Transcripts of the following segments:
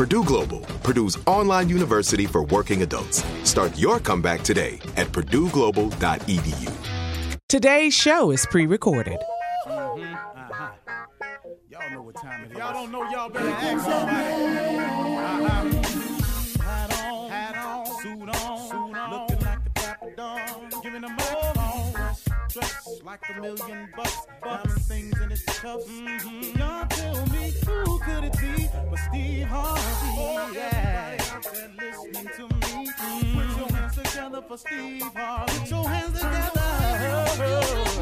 Purdue Global, Purdue's online university for working adults. Start your comeback today at purdueglobal.edu. Today's show is pre-recorded. Y'all know what time it is. Y'all don't know, y'all better ask somebody. Uh-huh. Like a million bucks, diamond things in its cuffs. Mm-hmm. Y'all tell me who could it be but Steve Harvey? Oh, yeah. Everybody out there listening to me, mm-hmm. put your hands together for Steve Harvey. Put your hands together.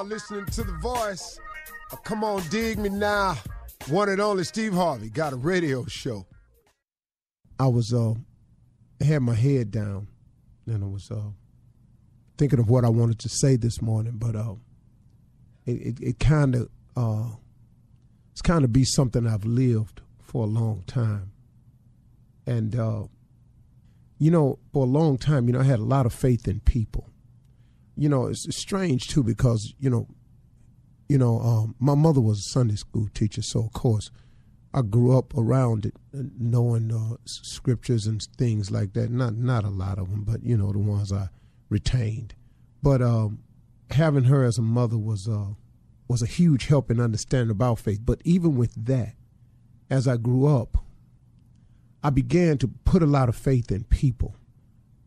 You're listening to The Voice. Uh, come on, dig me now. One and only Steve Harvey got a radio show. I was uh had my head down and I was uh thinking of what I wanted to say this morning, but uh it it, it kind of uh it's kind of be something I've lived for a long time. And uh you know, for a long time, you know, I had a lot of faith in people. You know, it's, it's strange too because you know, you know, um, my mother was a Sunday school teacher, so of course, I grew up around it, uh, knowing uh, scriptures and things like that. Not not a lot of them, but you know, the ones I retained. But um, having her as a mother was uh, was a huge help in understanding about faith. But even with that, as I grew up, I began to put a lot of faith in people.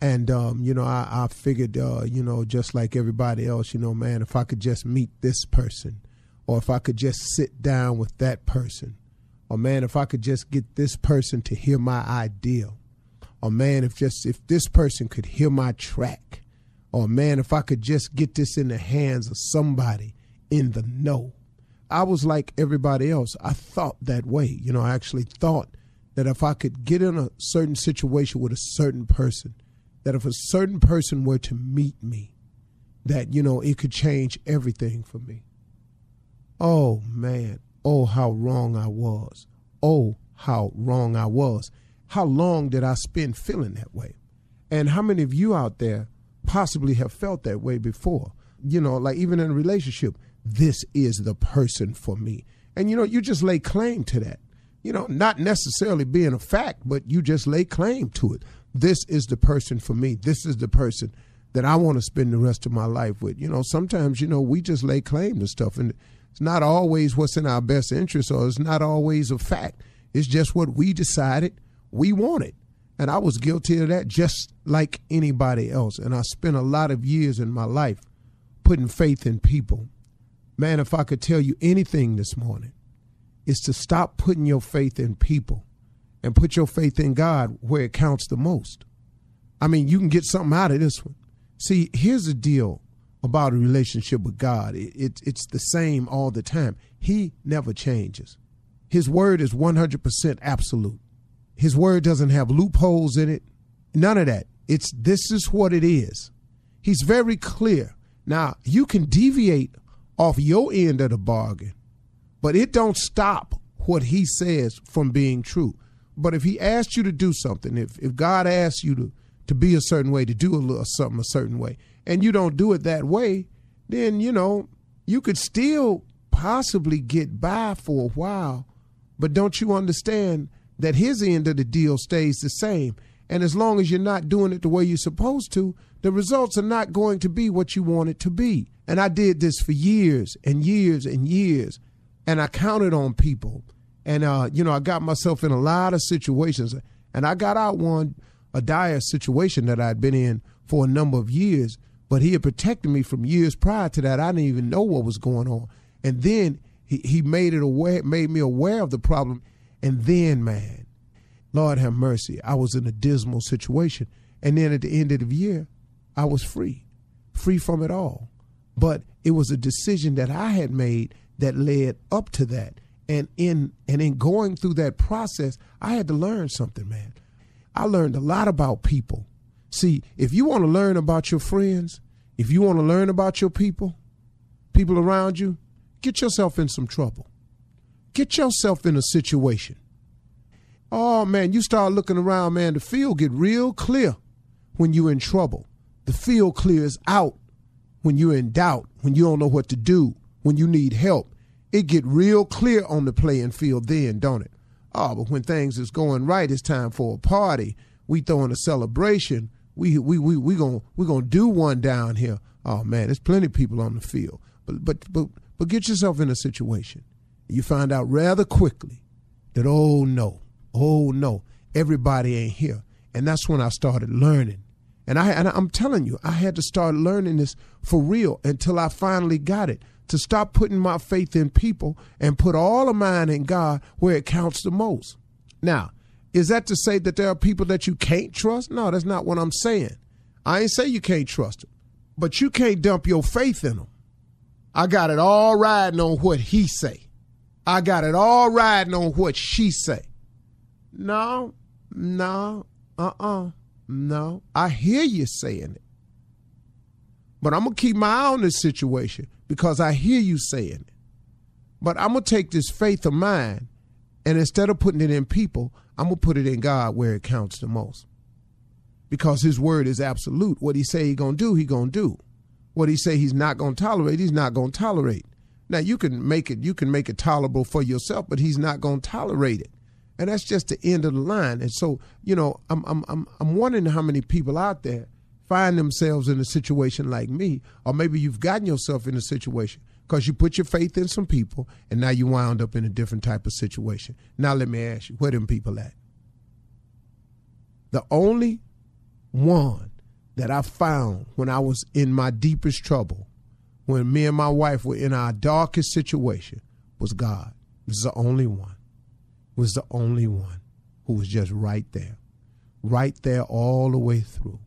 And, um, you know, I, I figured, uh, you know, just like everybody else, you know, man, if I could just meet this person, or if I could just sit down with that person, or man, if I could just get this person to hear my idea, or man, if just if this person could hear my track, or man, if I could just get this in the hands of somebody in the know. I was like everybody else. I thought that way. You know, I actually thought that if I could get in a certain situation with a certain person, that if a certain person were to meet me, that, you know, it could change everything for me. Oh, man. Oh, how wrong I was. Oh, how wrong I was. How long did I spend feeling that way? And how many of you out there possibly have felt that way before? You know, like even in a relationship, this is the person for me. And, you know, you just lay claim to that you know, not necessarily being a fact, but you just lay claim to it. This is the person for me. This is the person that I want to spend the rest of my life with. You know, sometimes, you know, we just lay claim to stuff and it's not always what's in our best interest or it's not always a fact. It's just what we decided we wanted. And I was guilty of that just like anybody else. And I spent a lot of years in my life putting faith in people. Man, if I could tell you anything this morning, is to stop putting your faith in people and put your faith in God where it counts the most. I mean, you can get something out of this one. See, here's the deal about a relationship with God it, it, it's the same all the time. He never changes. His word is 100% absolute. His word doesn't have loopholes in it, none of that. It's this is what it is. He's very clear. Now, you can deviate off your end of the bargain but it don't stop what he says from being true. But if he asks you to do something, if, if God asks you to, to be a certain way, to do a little something a certain way, and you don't do it that way, then, you know, you could still possibly get by for a while. But don't you understand that his end of the deal stays the same? And as long as you're not doing it the way you're supposed to, the results are not going to be what you want it to be. And I did this for years and years and years and I counted on people. And, uh, you know, I got myself in a lot of situations. And I got out one, a dire situation that I'd been in for a number of years. But he had protected me from years prior to that. I didn't even know what was going on. And then he, he made it aware, made me aware of the problem. And then, man, Lord have mercy, I was in a dismal situation. And then at the end of the year, I was free, free from it all. But it was a decision that I had made that led up to that. And in and in going through that process, I had to learn something, man. I learned a lot about people. See, if you want to learn about your friends, if you want to learn about your people, people around you, get yourself in some trouble. Get yourself in a situation. Oh man, you start looking around, man, the field get real clear when you're in trouble. The field clears out when you're in doubt, when you don't know what to do, when you need help. It get real clear on the playing field then, don't it? Oh, but when things is going right, it's time for a party. We throwing a celebration. We we we we gonna we gonna do one down here. Oh man, there's plenty of people on the field. But but but but get yourself in a situation. You find out rather quickly that oh no, oh no, everybody ain't here. And that's when I started learning. And I and I'm telling you, I had to start learning this for real until I finally got it to stop putting my faith in people and put all of mine in God where it counts the most. Now, is that to say that there are people that you can't trust? No, that's not what I'm saying. I ain't say you can't trust them, but you can't dump your faith in them. I got it all riding on what he say. I got it all riding on what she say. No, no, uh-uh, no. I hear you saying it. But I'm going to keep my eye on this situation because I hear you saying it. But I'm going to take this faith of mine and instead of putting it in people, I'm going to put it in God where it counts the most. Because his word is absolute. What he say he going to do, he going to do. What he say he's not going to tolerate, he's not going to tolerate. Now you can make it you can make it tolerable for yourself, but he's not going to tolerate it. And that's just the end of the line. And so, you know, I'm I'm I'm I'm wondering how many people out there find themselves in a situation like me, or maybe you've gotten yourself in a situation because you put your faith in some people and now you wound up in a different type of situation. Now let me ask you, where them people at? The only one that I found when I was in my deepest trouble, when me and my wife were in our darkest situation, was God. This is the only one. Was the only one who was just right there. Right there all the way through.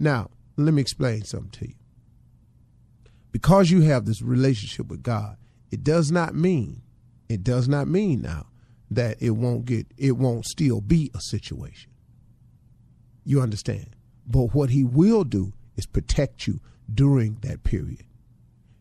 Now, let me explain something to you. Because you have this relationship with God, it does not mean, it does not mean now that it won't get, it won't still be a situation. You understand? But what he will do is protect you during that period.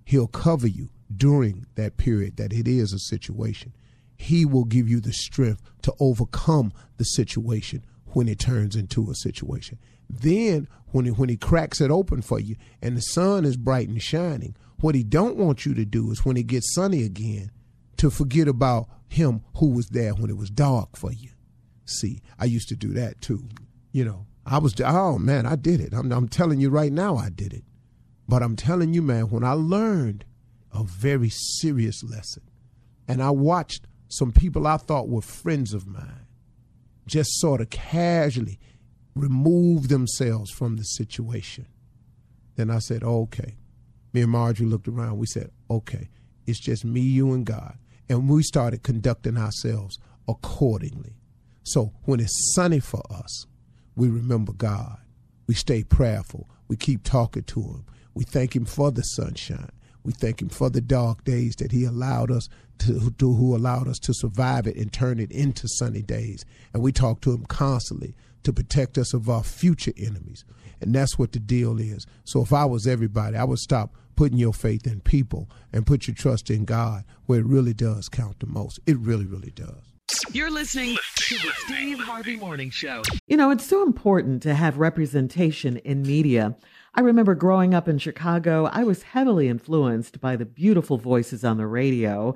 He'll cover you during that period that it is a situation. He will give you the strength to overcome the situation when it turns into a situation. Then when he, when he cracks it open for you and the sun is bright and shining, what he don't want you to do is when it gets sunny again to forget about him who was there when it was dark for you. See, I used to do that too. You know, I was oh man, I did it. I'm, I'm telling you right now, I did it. But I'm telling you, man, when I learned a very serious lesson, and I watched some people I thought were friends of mine just sort of casually remove themselves from the situation. Then I said, okay. Me and Marjorie looked around. We said, okay, it's just me, you, and God. And we started conducting ourselves accordingly. So when it's sunny for us, we remember God. We stay prayerful. We keep talking to Him. We thank Him for the sunshine. We thank Him for the dark days that He allowed us to, to, who allowed us to survive it and turn it into sunny days. And we talk to Him constantly to protect us of our future enemies. And that's what the deal is. So if I was everybody, I would stop putting your faith in people and put your trust in God where it really does count the most. It really, really does. You're listening to the Steve Harvey Morning Show. You know, it's so important to have representation in media. I remember growing up in Chicago, I was heavily influenced by the beautiful voices on the radio.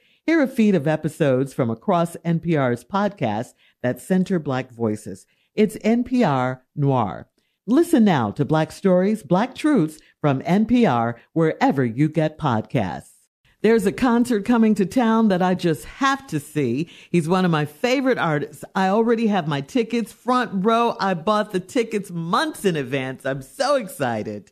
Hear a feed of episodes from across NPR's podcasts that center Black voices. It's NPR Noir. Listen now to Black Stories, Black Truths from NPR wherever you get podcasts. There's a concert coming to town that I just have to see. He's one of my favorite artists. I already have my tickets front row. I bought the tickets months in advance. I'm so excited.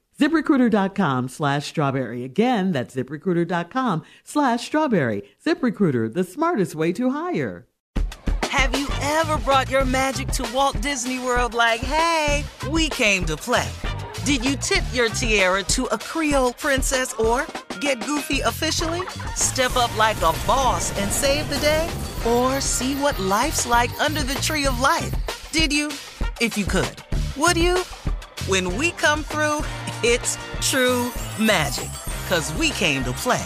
ZipRecruiter.com slash strawberry. Again, that's ziprecruiter.com slash strawberry. ZipRecruiter, the smartest way to hire. Have you ever brought your magic to Walt Disney World like, hey, we came to play? Did you tip your tiara to a Creole princess or get goofy officially? Step up like a boss and save the day? Or see what life's like under the tree of life? Did you? If you could. Would you? When we come through, it's true magic. Cause we came to play.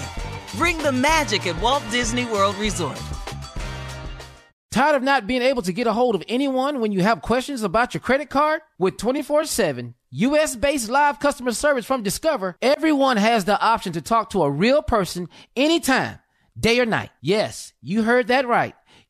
Bring the magic at Walt Disney World Resort. Tired of not being able to get a hold of anyone when you have questions about your credit card? With 24 7 US based live customer service from Discover, everyone has the option to talk to a real person anytime, day or night. Yes, you heard that right.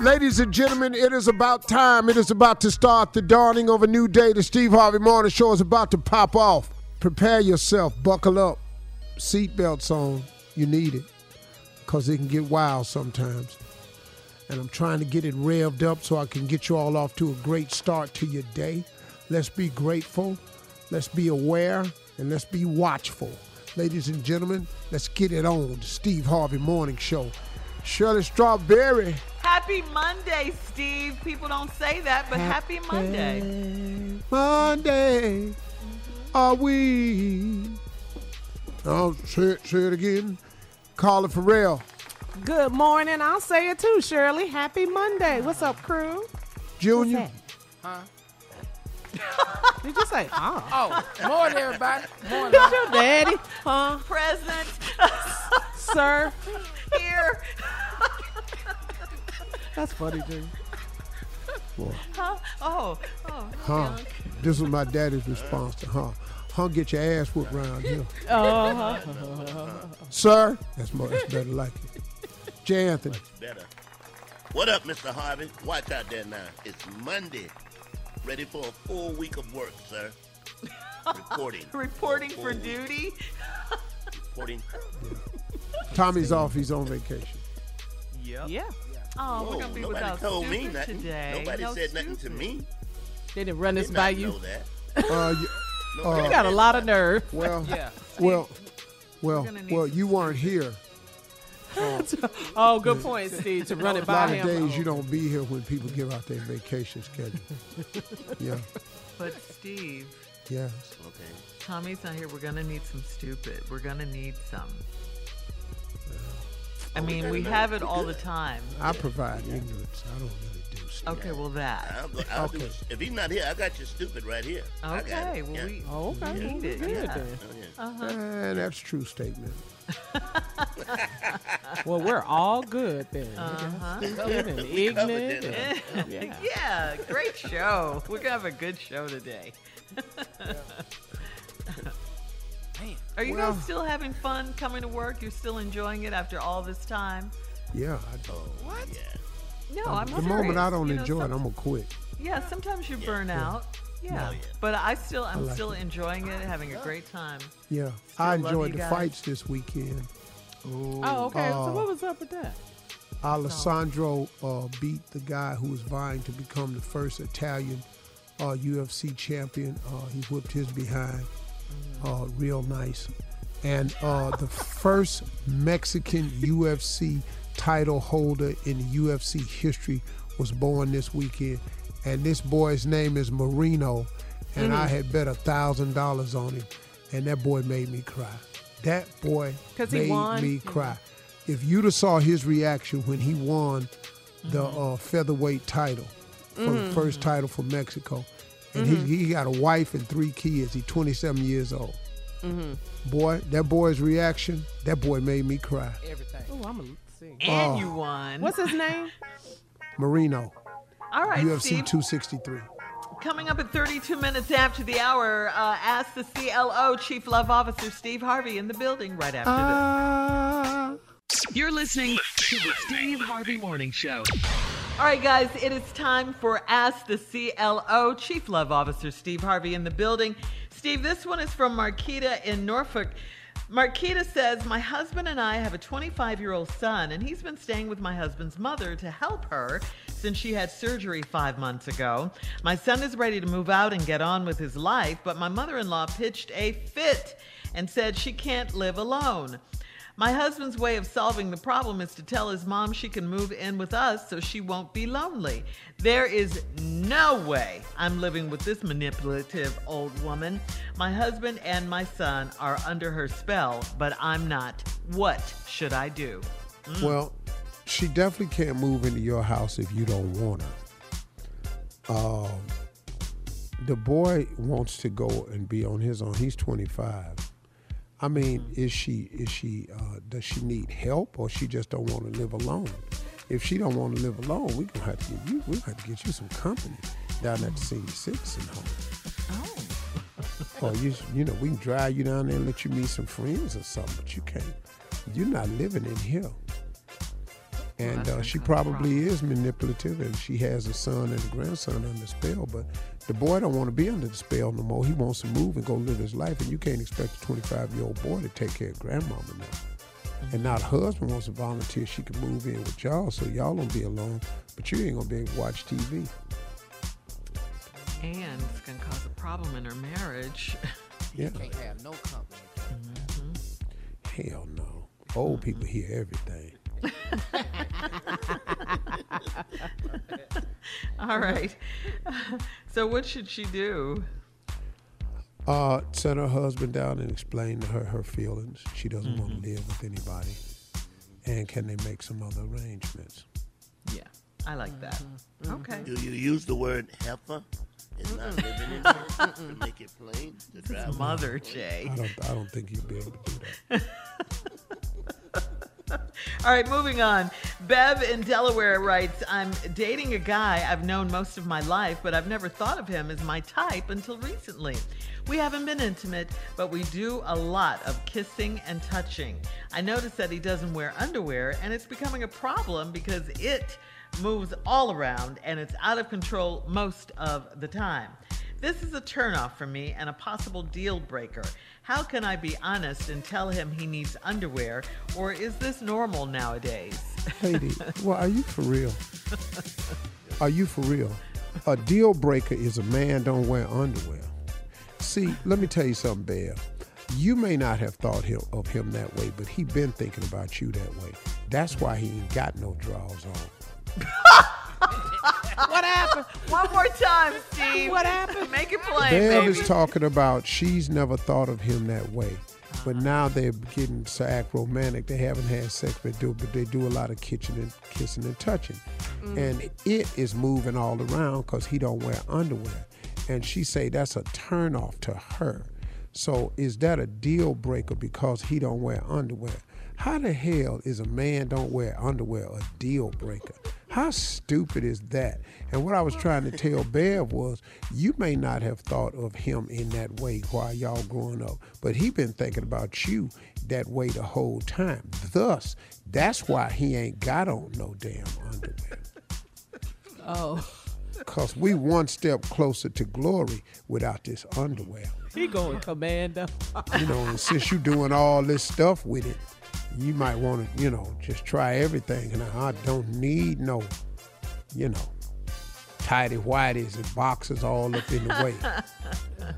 Ladies and gentlemen, it is about time. It is about to start the dawning of a new day. The Steve Harvey Morning Show is about to pop off. Prepare yourself, buckle up, seatbelts on. You need it because it can get wild sometimes. And I'm trying to get it revved up so I can get you all off to a great start to your day. Let's be grateful, let's be aware, and let's be watchful. Ladies and gentlemen, let's get it on. The Steve Harvey Morning Show. Shirley Strawberry. Happy Monday, Steve. People don't say that, but happy, Monday. Monday, are we? Oh, say it, say it again. Carla Ferrell. Good morning. I'll say it too, Shirley. Happy Monday. What's up, crew? Junior. Huh? Did you say, oh? Oh, morning, everybody. Morning. That's your daddy. Huh? Present. Sir. Here. That's funny, Junior. Huh? Oh, oh. Huh. This was my daddy's response to huh. Huh, get your ass whooped around here. Uh-huh. Sir, that's, more, that's better like it. J. Anthony. Better. What up, Mr. Harvey? Watch out there now. It's Monday. Ready for a full week of work, sir. Reporting. Reporting Full for duty. Reporting. Tommy's off. He's on vacation. Yeah. Yeah. Oh, we're gonna be nobody without told me nothing. today. Nobody No said nothing to me. They didn't run this by you. know that. Uh, y- Nobody You got a lot of nerve. well, Yeah. well, well, well. You weren't here. Oh, good point, Steve, to run it by him. A lot of him. days you don't be here when people give out their vacation schedule. Yeah. But Steve, Yes. Okay. Tommy's not here. We're gonna need some stupid. We're gonna need some. I mean, we have it all the time. I provide ignorance. I don't really do stuff. Okay, well that. I'll I'll Okay. it. If he's not here, I got you stupid right here. I got Okay, well yeah. we Oh, okay. we need it. Good Yeah. Oh, yeah. Uh-huh. Eh, that's a true statement. Well, we're all good then. Uh-huh. Stupid and ignorant. and- yeah. yeah. great show. We're gonna have a good show today. Are you Well- guys still having fun coming to work? You're still enjoying it after all this time? Yeah, I do. What? No, I'm the serious. moment I don't You know, enjoy it, I'm gonna quit. Yeah, sometimes you burn out. Yeah. Oh, yeah. But I still, I'm like still enjoying it, having a great time. Yeah, Still I enjoyed the guys. fights this weekend. Oh, okay. Uh, so what was up with that? Alessandro uh, beat the guy who was vying to become the first Italian uh, UFC champion. Uh, he whipped his behind uh, real nice. And uh, the first Mexican UFC title holder in UFC history was born this weekend. And this boy's name is Moreno. And I had bet a thousand dollars on him. And that boy made me cry. That boy made me cry. If you'd have saw his reaction when he won the uh, featherweight title for the first title for Mexico, and he, he got a wife and three kids. He's 27 years old. Boy, that boy's reaction, that boy made me cry. Everything. Oh, I'm gonna see. And Oh. you won. What's his name? Moreno, All right, UFC Steve. 263. Coming up at 32 minutes after the hour, uh, ask the CLO Chief Love Officer Steve Harvey in the building right after Ah. You're listening to the Steve Harvey Morning Show. All right, guys, it is time for Ask the CLO Chief Love Officer Steve Harvey in the building. Steve, this one is from Marquita in Norfolk. Marquita says, My husband and I have a 25 year old son, and he's been staying with my husband's mother to help her since she had surgery five months ago. My son is ready to move out and get on with his life, but my mother in law pitched a fit and said she can't live alone. My husband's way of solving the problem is to tell his mom she can move in with us so she won't be lonely. There is no way I'm living with this manipulative old woman. My husband and my son are under her spell, but I'm not. What should I do? Well, she definitely can't move into your house if you don't want her. Um, the boy wants to go and be on his own. He's 25. I mean, is she is she uh, does she need help or she just don't want to live alone? If she don't want to live alone, we gonna have to get you. We will have to get you some company down at the senior citizen home. Oh. Or you you know we can drive you down there and let you meet some friends or something, but you can't. You're not living in here. And that's uh, she probably is manipulative, and she has a son and a grandson under spell. But the boy don't want to be under the spell no more. He wants to move and go live his life, and you can't expect a 25 year old boy to take care of grandmama now. And now the husband wants to volunteer. She can move in with y'all, so y'all don't be alone. But you ain't gonna be able to watch TV. And it's going to cause a problem in her marriage. Yeah, Can't have no company. Mm-hmm. hell no. Old people hear everything. All right. So, what should she do? Uh, send her husband down and explain to her her feelings. She doesn't want Mm-hmm. to live with anybody. And can they make some other arrangements? Yeah, I like that. Okay. Do you use the word heifer? It's not living in here to make it plain. To drive Mother Jay. I don't. I don't think you'd be able to do that. All right, moving on. Bev in Delaware writes I'm dating a guy I've known most of my life, but I've never thought of him as my type until recently. We haven't been intimate, but we do a lot of kissing and touching. I notice that he doesn't wear underwear, and it's becoming a problem because it moves all around and it's out of control most of the time. This is a turnoff for me and a possible deal breaker. How can I be honest and tell him he needs underwear, or is this normal nowadays? Lady, well, are you for real? Are you for real? A deal breaker is a man don't wear underwear. See, let me tell you something, Bev. You may not have thought him, of him that way, but he been thinking about you that way. That's why he ain't got no drawers on. What happened? One more time, Steve. What happened? Make it plain, Bev baby. is talking about she's never thought of him that way. But uh-huh. now they're getting to act romantic. They haven't had sex, but do but they do a lot of kitchen and kissing and touching. Mm. And it is moving all around because he don't wear underwear. And she say that's a turn off to her. So is that a deal breaker because he don't wear underwear? How the hell is a man don't wear underwear a deal breaker? How stupid is that? And what I was trying to tell Bev was, you may not have thought of him in that way while y'all growing up, but he been thinking about you that way the whole time. Thus, that's why he ain't got on no damn underwear. Oh, Cause we one step closer to glory without this underwear. he going commando. You know, and since you doing all this stuff with it, you might want to, you know, just try everything. And I don't need no, you know, tidy whities and boxes all up in the way.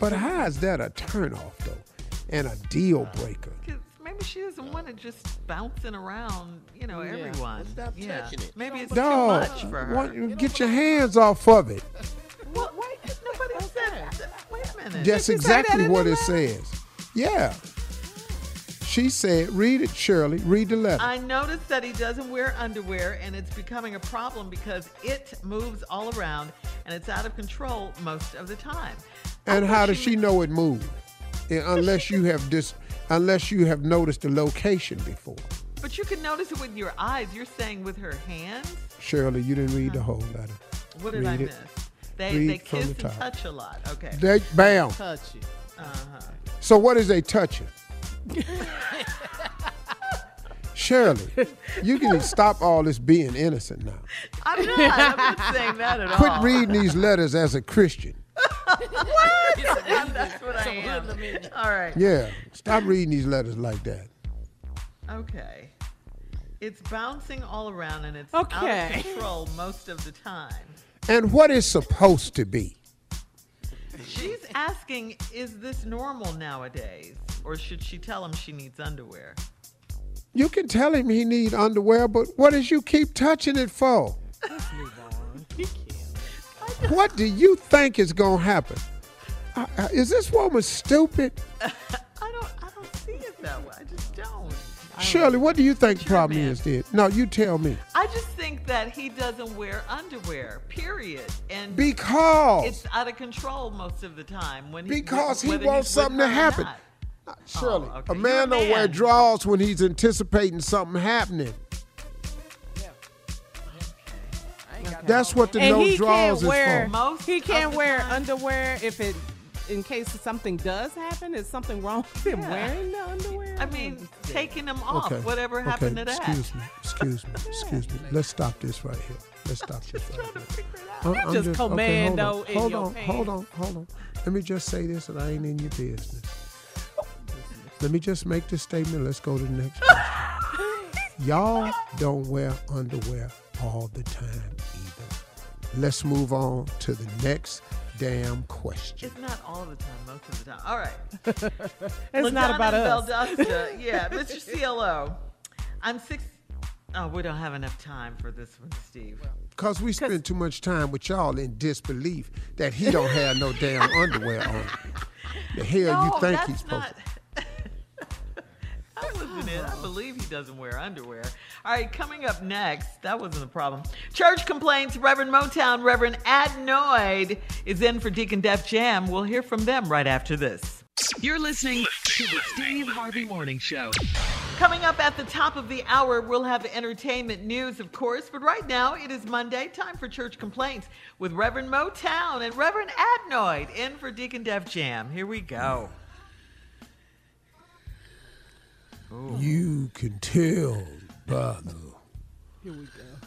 but how is that a turnoff though, and a deal breaker? 'Cause Maybe she doesn't want to just bouncing around, you know, everyone. Stop yeah. touching it. Maybe it's Dog, too much for her. want- get your hands off of it. What? Wait, nobody said. Wait a minute. That's she say that exactly what it says. Yeah. She said, read it, Shirley. Read the letter. I noticed that he doesn't wear underwear, and it's becoming a problem because it moves all around and it's out of control most of the time. And how does she know it moved? Unless you have dis, unless you have noticed the location before. But you can notice it with your eyes. You're saying with her hands. Shirley, you didn't read the whole letter. What did I Read it. miss? They Read they kiss the and touch a lot. Okay. They bam. Touch it. Uh-huh. So what is they touching? Shirley, you can stop all this being innocent now. I'm not. I'm not saying that at all. Quit all. reading these letters as a Christian. what? That's what I am. All right. Yeah, stop reading these letters like that. Okay. It's bouncing all around and it's Okay. out of control most of the time. And what is supposed to be? She's asking, is this normal nowadays? Or should she tell him she needs underwear? You can tell him he need underwear, but what does you keep touching it for? What do you think is gonna happen? Uh, uh, is this woman stupid? I don't I don't see it that way. I just don't. Shirley, what do you think the Sure, problem man. is there? No, you tell me. I just think that he doesn't wear underwear, period. And Because it's out of control most of the time when he because he whether wants something to happen. not. Uh, Shirley, okay. a man a don't wear drawers when he's anticipating something happening. That's what the and no he drawers can't is wear. for. Most he can't wear time. underwear if it, in case something does happen. Is something wrong with him Yeah. wearing the underwear? I mean, taking them off, Okay. whatever happened okay. to that. Excuse me. Excuse me. Excuse me. Let's stop this right here. Let's stop this right Trying to here. figure it out. I'm- You I'm just okay, commando hold on, in hold on, hold on, hold on. Let me just say this, and I ain't in your business. Let me just make this statement. Let's go to the next question. Y'all don't wear underwear all the time either. Let's move on to the next damn question. It's not all the time, most of the time. All right. it's not about us. Valdosta, yeah, Mr. CLO. I'm six. Oh, we don't have enough time for this one, Steve. Because we spend too much time with y'all in disbelief that he don't have no damn underwear on. The hell no, you think he's supposed not. Wasn't it. I believe he doesn't wear underwear. All right, coming up next, that wasn't a problem. Church complaints. Reverend Motown, Reverend Adnoid is in for Deacon Def Jam. We'll hear from them right after this. You're listening to the Steve Harvey Morning Show. Coming up at the top of the hour, we'll have entertainment news, of course, but right now it is Monday, time for church complaints with Reverend Motown and Reverend Adnoid in for Deacon Def Jam. Here we go. You can tell by the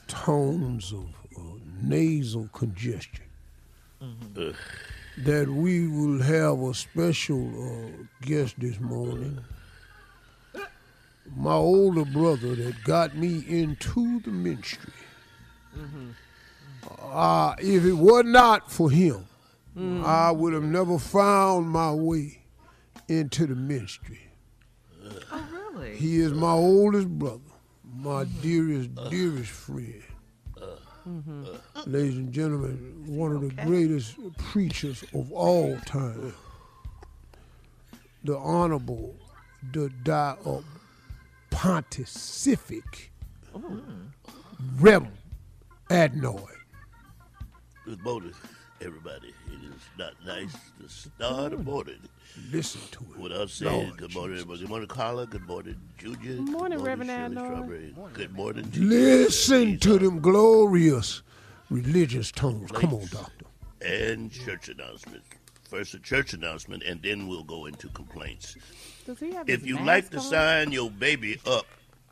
tones of uh, nasal congestion that we will have a special uh, guest this morning. My older brother that got me into the ministry. Uh, if it were not for him, I would have never found my way into the ministry. Oh, really? He is my oldest brother, my dearest, dearest friend. Mm-hmm. Ladies and gentlemen, one of the greatest preachers of all time. the Honorable, the die of Pontific Rem Adnoid. Good morning, everybody. It is not nice to start a morning Listen to it. without saying Lord good morning, everybody. Good morning, Carla. Good morning, Junior. Good morning, Reverend Shirley Strawberry. Good morning. to Listen to them glorious religious tones. Come on, doctor. and church announcements. First, a church announcement, and then we'll go into complaints. Does he have If you like to on? sign your baby up,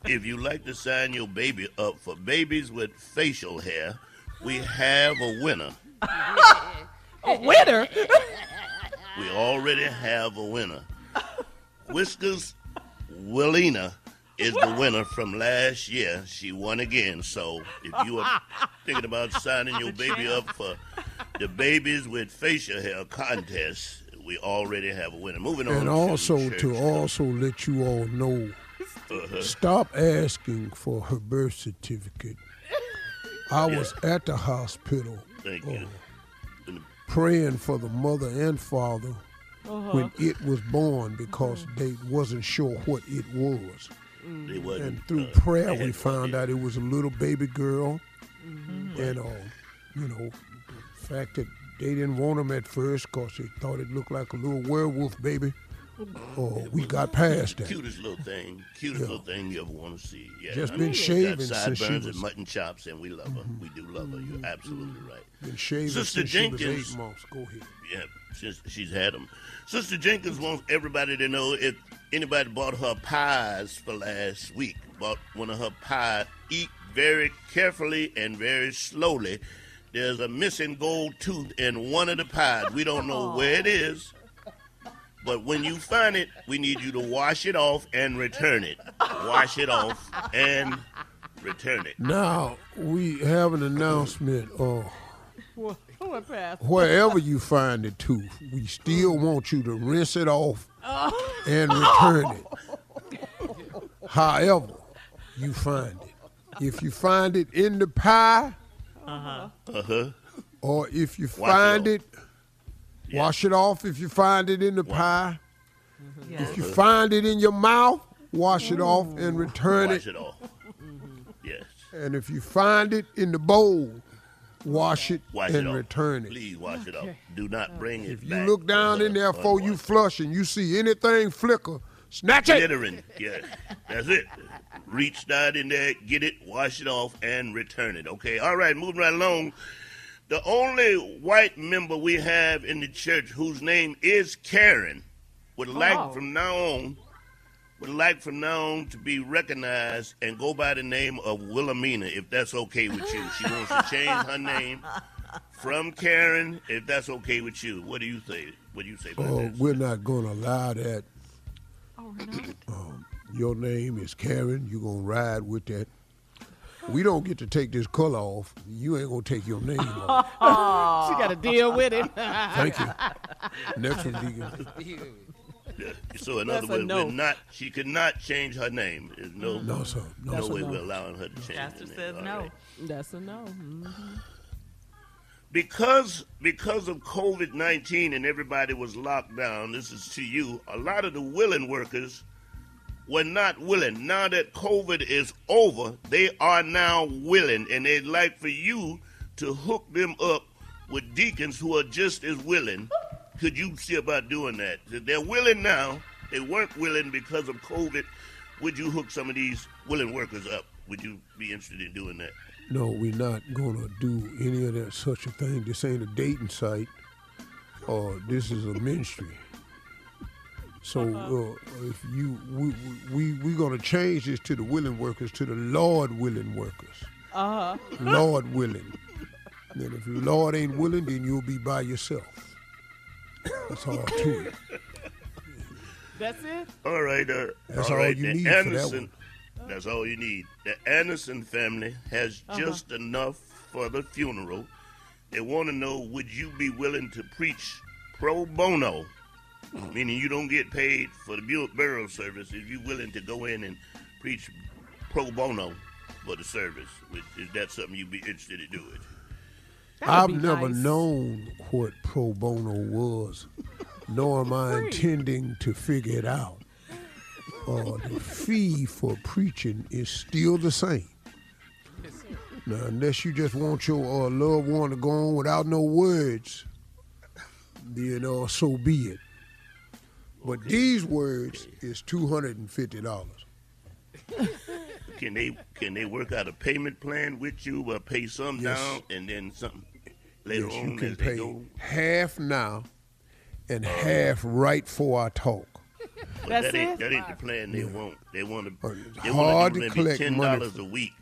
if you like to sign your baby up for babies with facial hair, we have a winner. a winner. We already have a winner. Whiskers Willina is the winner from last year. She won again. So if you are thinking about signing your baby up for the babies with facial hair contest, we already have a winner. Moving on. And also church. to also let you all know, Uh-huh. stop asking for her birth certificate. I was at the hospital Thank uh, praying for the mother and father Uh-huh. when it was born because they wasn't sure what it was. They wasn't, And through uh, prayer, we found out it was a little baby girl. Mm-hmm. And, uh, you know, the fact that they didn't want him at first because they thought it looked like a little werewolf baby. Oh, we got past that. Cutest little thing, cutest little thing you ever want to see. Yeah, Just I been mean, she's shaving got since she sideburns was- and mutton chops, and we love her. Mm-hmm. We do love her. You're mm-hmm. absolutely right. Been shaving Sister since she was Jenkins. eight months. Go ahead. Yeah, since she's had them. Sister Jenkins wants everybody to know if anybody bought her pies for last week, bought one of her pies, eat very carefully and very slowly. There's a missing gold tooth in one of the pies. We don't know where it is. But when you find it, we need you to wash it off and return it. Wash it off and return it. Now, we have an announcement. Uh, What, what Pastor? wherever you find the tooth, we still want you to rinse it off and return it. However, you find it. If you find it in the pie, Uh huh. or if you Wash it find off. it, wash it off. If you find it in the pie, mm-hmm. if you find it in your mouth, wash it off and return Wash it. it off. Mm-hmm. Yes. And if you find it in the bowl, wash it Wash and it return it. Please wash it off. Do not bring it If you look down in there before you Unwashed. flush and you see anything flicker, snatch it. Glittering. Yes. That's it. Reach down in there, get it, wash it off, and return it. Okay. All right. Moving right along. The only white member we have in the church whose name is Karen would like Oh. from now on would like from now on to be recognized and go by the name of Wilhelmina, if that's okay with you. She wants to change her name from Karen, if that's okay with you. What do you say? What do you say about Oh, that? we're not going to allow that. Oh Um, your name is Karen. You're going to ride with that. We don't get to take this color off. You ain't going to take your name off. she got to deal with it. Thank you. Next one, Deacon. Yeah. So in other That's a words, no. we're not. She could not change her name. There's no, No, sir. No, no sir. way we're allowing her to change. Pastor her says All no. right. That's a no. Mhm. Because because of COVID nineteen and everybody was locked down. This is to you. A lot of the willing workers were not willing. Now that COVID is over, they are now willing, and they'd like for you to hook them up with deacons who are just as willing. Could you see about doing that? They're willing now. They weren't willing because of COVID. Would you hook some of these willing workers up? Would you be interested in doing that? No, we're not to do any of that such a thing. This ain't a dating site. Or this is a ministry. So uh, if you we we we gonna change this to the willing workers to the Lord willing workers. Uh-huh. Lord willing. Then if the Lord ain't willing, then you'll be by yourself. That's all to it. That's it? All right, uh, That's all all right, you the need for that Anderson, That's all you need. The Anderson family has Uh-huh. just enough for the funeral. They want to know: Would you be willing to preach pro bono, meaning you don't get paid for the burial service? If you're willing to go in and preach pro bono for the service, Would- is that something you'd be interested in doing? I've never nice. known what pro bono was. nor am I intending to figure it out. Uh, the fee for preaching is still the same. Now, unless you just want your uh, loved one to go on without no words, then uh, so be it. But these words is two hundred and fifty dollars. Can they can they work out a payment plan with you? Uh, pay some Yes. down and then something later yes, on you can as they pay go. half now and half right before I talk. But That's that ain't it? that ain't the plan they want. They want to it's they hard want to to collect ten money dollars a week.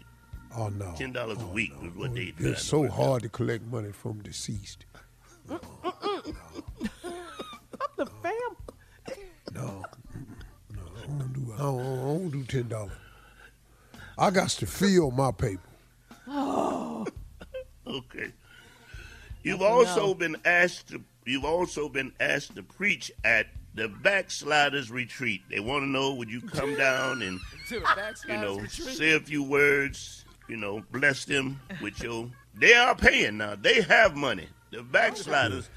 Oh no. Ten dollars a week is what they. It's so hard to collect money from deceased. The fam. No, no, I don't. I don't, I don't do ten dollars. I got to feel my paper. Oh. Okay. You've Oh, also no. been asked to. You've also been asked to preach at the Backsliders Retreat. They want to know would you come down and you know say a few words. You know, bless them with your. They are paying now. They have money. The Backsliders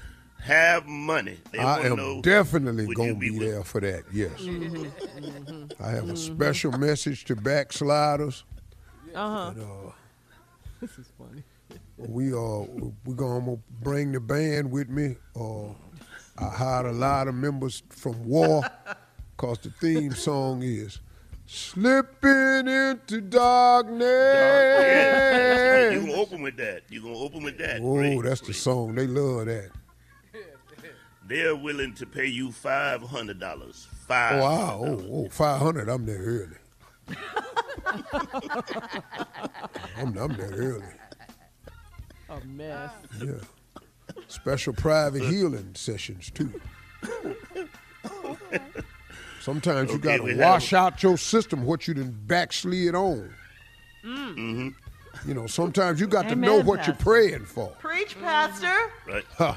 have money. They I am know, definitely gonna be, be there for that. Yes, Mm-hmm. I have a special message to backsliders. Uh-huh. And, uh, This is funny. we uh we gonna bring the band with me. Uh, I hired a lot of members from War, cause the theme song is "Slipping into Darkness." Yeah, you gonna open with that. You gonna open with that. Oh, that's the song. They love that. They're willing to pay you five hundred dollars. Five. Oh, wow. Oh, oh, 500. I'm there early. I'm, I'm there early. A mess. Yeah. Special private healing sessions, too. Sometimes you Okay, got we to have- wash out your system what you done backslid on. Mm-hmm. You know, sometimes you got to Amen, know what you're Pastor. praying for. Preach, Pastor. Right. Huh.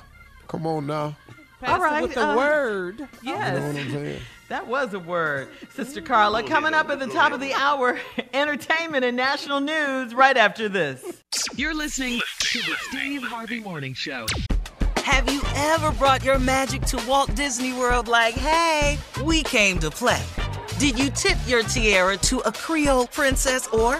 Come on now. Pastor right, with the uh, word. You Yes. know what I'm saying? That was a word. Sister Carla, coming up at the top of the hour, entertainment and national news right after this. You're listening to the Steve Harvey Morning Show. Have you ever brought your magic to Walt Disney World like, hey, we came to play? Did you tip your tiara to a Creole princess or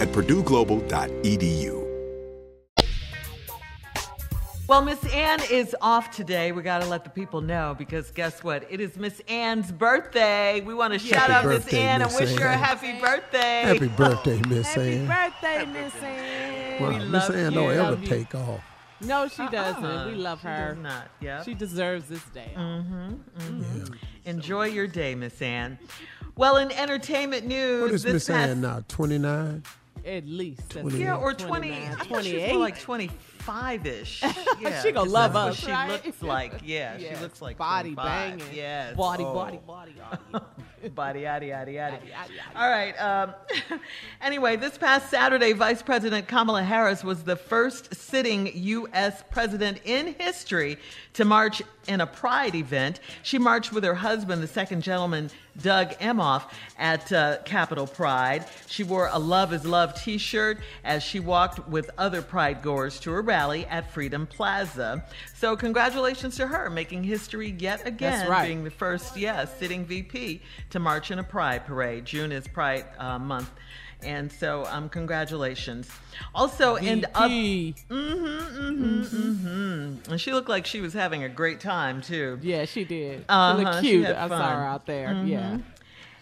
at purdueglobal.edu. Well, Miss Ann is off today. We got to let the people know because guess what? It is Miss Ann's birthday. We want to shout Happy out Miss birthday, Ann and Miss wish her a happy birthday. Happy birthday, Miss Happy Ann. Happy birthday, Miss Ann. Wow, We Miss love Ann don't ever you. take off. No, she doesn't. Uh-uh. We love She her. does not. Yeah. She deserves this day. Mm-hmm. Enjoy your day, Miss Ann. Well, in entertainment news, What is Miss past Ann now? 29? At least. that's 28. yeah, or 29, 20, I thought she was 28. like 25 ish. Yeah, She gonna 'cause love us, she right? looks like. Yeah, Yes, she looks like body 25. banging. Yes. Body, Oh. body, body, body. body. Yaddy, yaddy, yaddy. All right. Um, anyway, this past Saturday, Vice President Kamala Harris was the first sitting U.S. president in history to march in a pride event. She marched with her husband, the second gentleman, Doug Emhoff, at uh, Capitol Pride. She wore a Love is Love t shirt as she walked with other pride goers to a rally at Freedom Plaza. So, congratulations to her, making history yet again, right. being the first, yes, sitting VP to march in a pride parade. June is Pride uh, Month. And so, um, congratulations. Also, and up, VP. hmm mm-hmm, mm hmm. and she looked like she was having a great time too. Yeah, she did. Uh-huh, she looked cute. had I saw her out there. Yeah.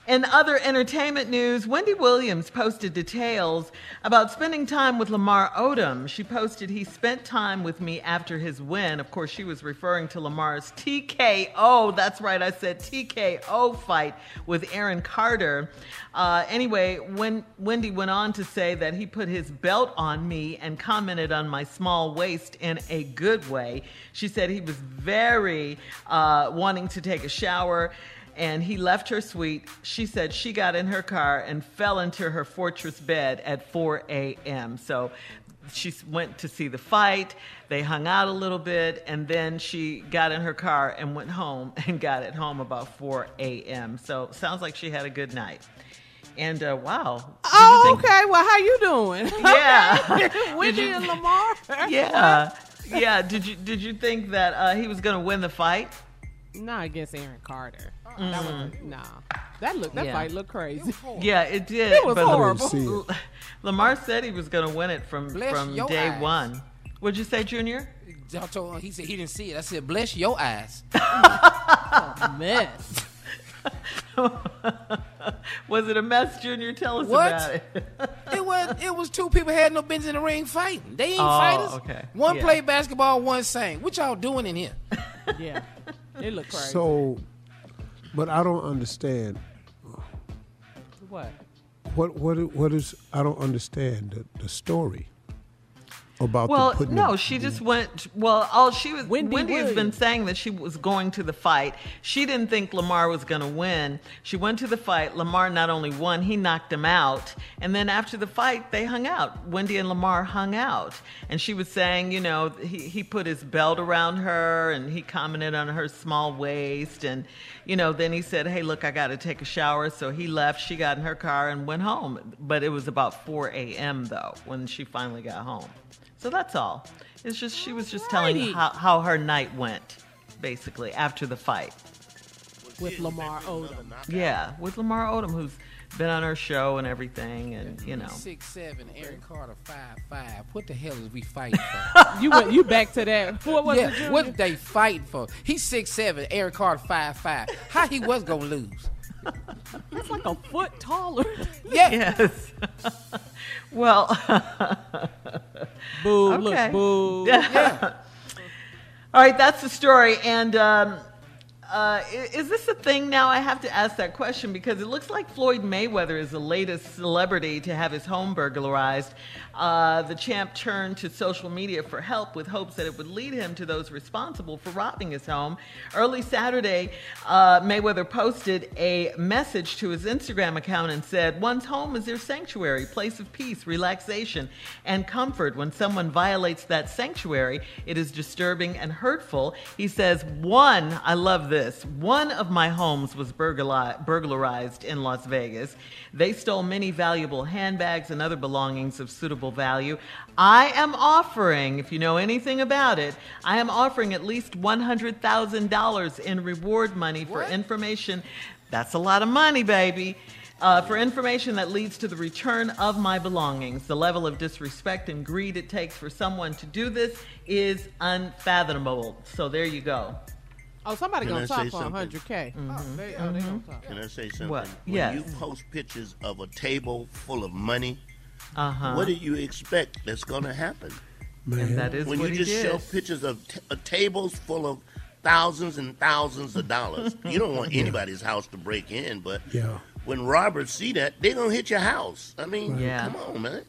In other entertainment news, Wendy Williams posted details about spending time with Lamar Odom. She posted, He spent time with me after his win. Of course, she was referring to Lamar's TKO. That's right, I said TKO fight with Aaron Carter. Uh, anyway, when Wendy went on to say that he put his belt on me and commented on my small waist in a good way. She said he was very uh, wanting to take a shower and he left her suite. She said she got in her car and fell into her fortress bed at 4 a.m. So she went to see the fight. They hung out a little bit, and then she got in her car and went home and got it home about 4 a.m. So sounds like she had a good night. And uh, wow. Oh, think- okay. Well, how you doing? Yeah. Wendy you- and Lamar. yeah. Yeah. Did you did you think that uh, he was going to win the fight? Nah, against Aaron Carter. That was nah. That look. That Yeah. fight looked crazy. Yeah, it did. It was but horrible. I it. Lamar said he was going to win it from Bless from day eyes. one. What'd you say, Junior? I told him, he said he didn't see it. I said, bless your eyes. Mess. Oh, was it a mess, Junior? Tell us What? about it. It was it was two people had no business in the ring fighting. They ain't Oh, fighters. okay. One Yeah. play basketball, one sang. What y'all doing in here? Yeah. It looked crazy. So, but I don't understand. what? What what what is I don't understand the, the story about Well, the putting no, the- she just went. Well, all she was. Wendy Wendy, has been saying that she was going to the fight. She didn't think Lamar was going to win. She went to the fight. Lamar not only won, he knocked him out. And then after the fight, they hung out. Wendy and Lamar hung out. And she was saying, you know, he, he put his belt around her and he commented on her small waist. And, you know, then he said, hey, look, I got to take a shower. So he left. She got in her car and went home. But it was about 4 a.m., though, when she finally got home. So that's all. It's just she was just telling Alrighty. how, how her night went, basically, after the fight. With Lamar Odom. Yeah, with Lamar Odom, who's been on her show and everything, and you know. Six seven, Aaron Carter five five. What the hell is we fighting for? You went. You back to that. What was it? yeah, Junior? what they fighting for? He's six seven, Aaron Carter five five. How he was gonna lose? It's like a foot taller. Yeah, Yes. well, boo. Okay. Look, boo. all All right, that's the story. And um, uh, is this a thing now? I have to ask that question because it looks like Floyd Mayweather is the latest celebrity to have his home burglarized. Uh, the champ turned to social media for help with hopes that it would lead him to those responsible for robbing his home. Early Saturday, uh, Mayweather posted a message to his Instagram account and said, One's home is their sanctuary, place of peace, relaxation, and comfort. When someone violates that sanctuary, it is disturbing and hurtful. He says, One, I love this, one of my homes was burgla- burglarized in Las Vegas. They stole many valuable handbags and other belongings of suitable value. I am offering, if you know anything about it, I am offering at least $100,000 in reward money for information. That's a lot of money, baby. Uh, for information that leads to the return of my belongings. The level of disrespect and greed it takes for someone to do this is unfathomable. So there you go. Oh, somebody Can gonna I talk say for something? 100K. Oh, they, oh, they gonna talk. Can I say something? What? When Yes. you post pictures of a table full of money, Uh-huh. what do you expect that's going to happen? And that is when what you he just did. show pictures of t- uh, tables full of thousands and thousands of dollars. you don't want anybody's house to break in, but Yeah. when robbers see that, they're gonna hit your house. I mean, Yeah. come on, man.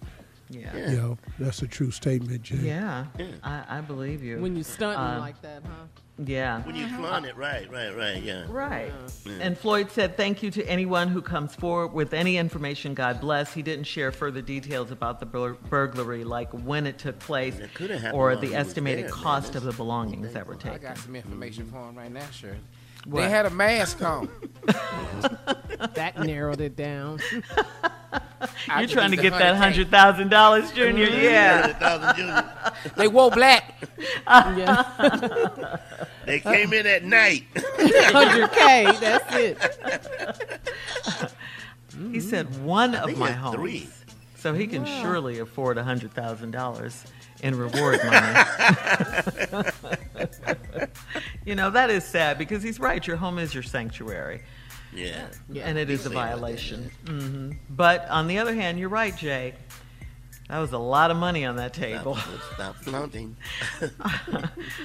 Yeah. Yeah. Yeah, that's a true statement, Jay. Yeah, I, I believe you. When you stunting Uh, like that, huh? Yeah. When you uh-huh. flaunt it, right, right, right, yeah. Right. Yeah. And Floyd said, Thank you to anyone who comes forward with any information. God bless. He didn't share further details about the bur- burglary, like when it took place or the estimated there, man. cost of the belongings that were taken. I got some information for him right now, Shirley. What? They had a mask on. that narrowed it down. You're trying to get that hundred thousand dollars, Junior. Mhm. Yeah. They wore black. They came in at night. 100K, that's it. He said one of my homes. three. So he can Wow. surely afford a hundred thousand dollars in reward money. you know that is sad because he's right. Your home is your sanctuary. Yeah. and it is a Say it like that, violation. hmm But on the other hand, you're right, Jay. That was a lot of money on that table. Stop, stop flaunting.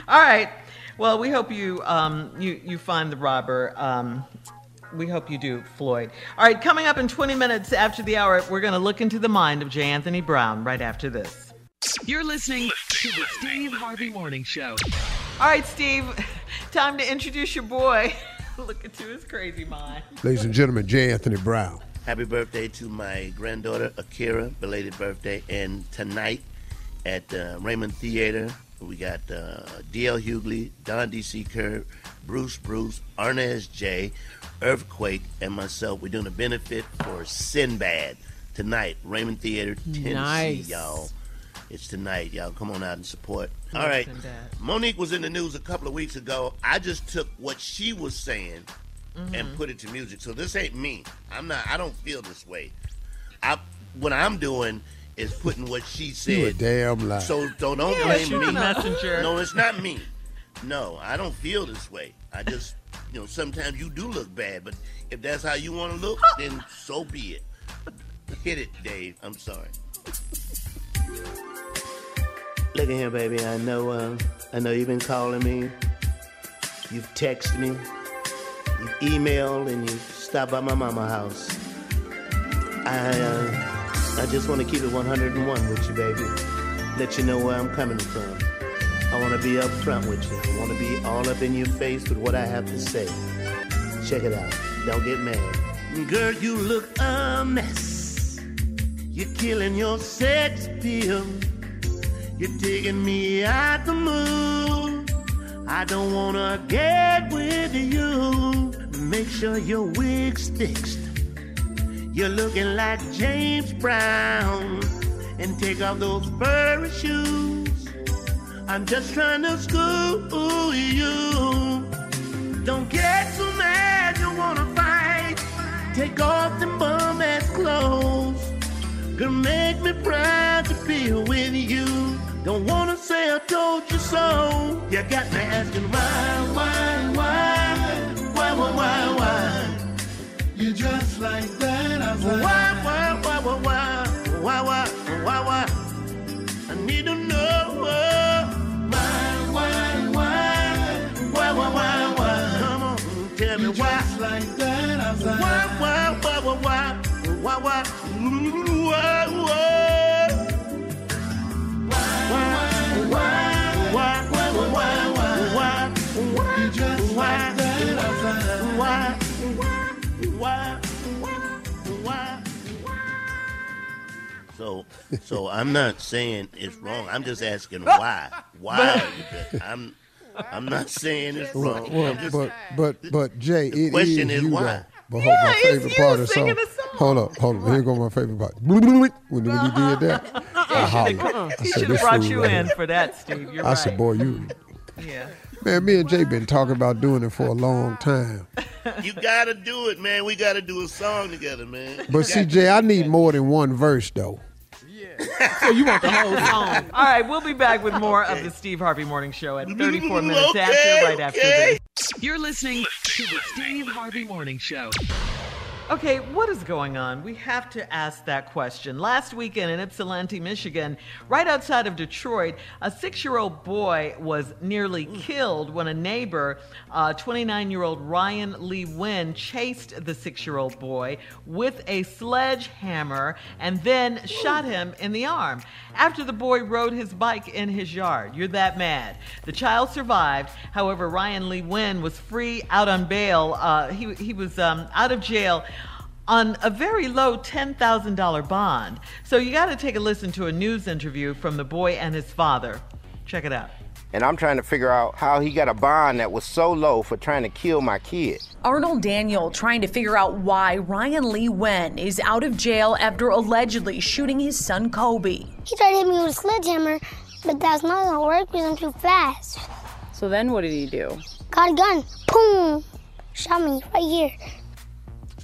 All right. Well, we hope you um, you you find the robber. Um, we hope you do, Floyd. All right. Coming up in 20 minutes after the hour, we're going to look into the mind of J. Anthony Brown. Right after this. You're listening to the Steve Harvey Morning Show. All right, Steve. Time to introduce your boy. look into his crazy mind. Ladies and gentlemen, J. Anthony Brown. Happy birthday to my granddaughter Akira, belated birthday, and tonight at uh, Raymond Theater we got uh, D.L. Hughley, Don D.C. Kerr, Bruce Bruce, Arnez J, Earthquake, and myself. We're doing a benefit for Sinbad tonight, Raymond Theater, Tennessee, Nice. y'all. It's tonight, y'all. Come on out and support. Love All right. Monique was in the news a couple of weeks ago. I just took what she was saying Mm-hmm. and put it to music. So this ain't me. I'm not. I don't feel this way. I what I'm doing is putting what she said. You a damn liar. So so don't Yeah, blame me. messenger. No, it's not me. No, I don't feel this way. I just you know sometimes you do look bad, but if that's how you want to look, then so be it. Hit it, Dave. I'm sorry. Look at here, baby. I know. Uh, I know you've been calling me. You've texted me. You've emailed, and you stopped by my mama house. I uh, I just want to keep it 101 with you, baby. Let you know where I'm coming from. I want to be up front with you. I want to be all up in your face with what I have to say. Check it out. Don't get mad. Girl, you look a mess. You're killing your sex appeal. You're taking me out the mood. I don't wanna get with you. Make sure your wig's fixed. You're looking like James Brown. And take off those furry shoes. I'm just trying to school you. Don't get so mad you wanna fight. Take off them bum ass clothes. Could make me proud to be with you. Don't wanna say I told you so. You got me asking why, why, why, why, why, why, why? You're just like that. I'm why, why, why, why, why, why, why, why, why? I need to know why, why, why, why, why, why, why? Come on, tell me you why. Just like that. Why, why, why, why, why, why, why? So, so I'm not saying it's wrong. I'm just asking why. Why? I'm, I'm not saying it's wrong. Well, I'm just, but but but Jay, The it question is is you why? Though. But hold my it's favorite you part of the song. singing the song. Hold up, hold up. Here go my favorite part. When, when you did that, I uh-uh. hollered. Uh-uh. I He said, should have brought you right in here." for that, Steve. You're I right. said, boy, you. Yeah. Man, me and Jay been talking about doing it for a long time. you gotta do it, man. We gotta do a song together, man. But see, Jay, I need more than one verse though. So you want the whole song? All right, we'll be back with more of the Steve Harvey Morning Show at 34 minutes Okay, after, right after this. You're listening to the Steve Harvey Morning Show. Okay, what is going on? We have to ask that question. Last weekend in Ypsilanti, Michigan, right outside of Detroit, a six year old boy was nearly killed when a neighbor, 29 year old Ryan Lee Wynn, chased the six year old boy with a sledgehammer and then shot him in the arm. After the boy rode his bike in his yard. You're that mad. The child survived. However, Ryan Lee Wynn was free out on bail. Uh, he, he was um, out of jail on a very low $10,000 bond. So you got to take a listen to a news interview from the boy and his father. Check it out. And I'm trying to figure out how he got a bond that was so low for trying to kill my kid. Arnold Daniel trying to figure out why Ryan Lee Wynn is out of jail after allegedly shooting his son Kobe. He tried to hit me with a sledgehammer, but that's not gonna work because I'm too fast. So then what did he do? Got a gun, boom, shot me right here.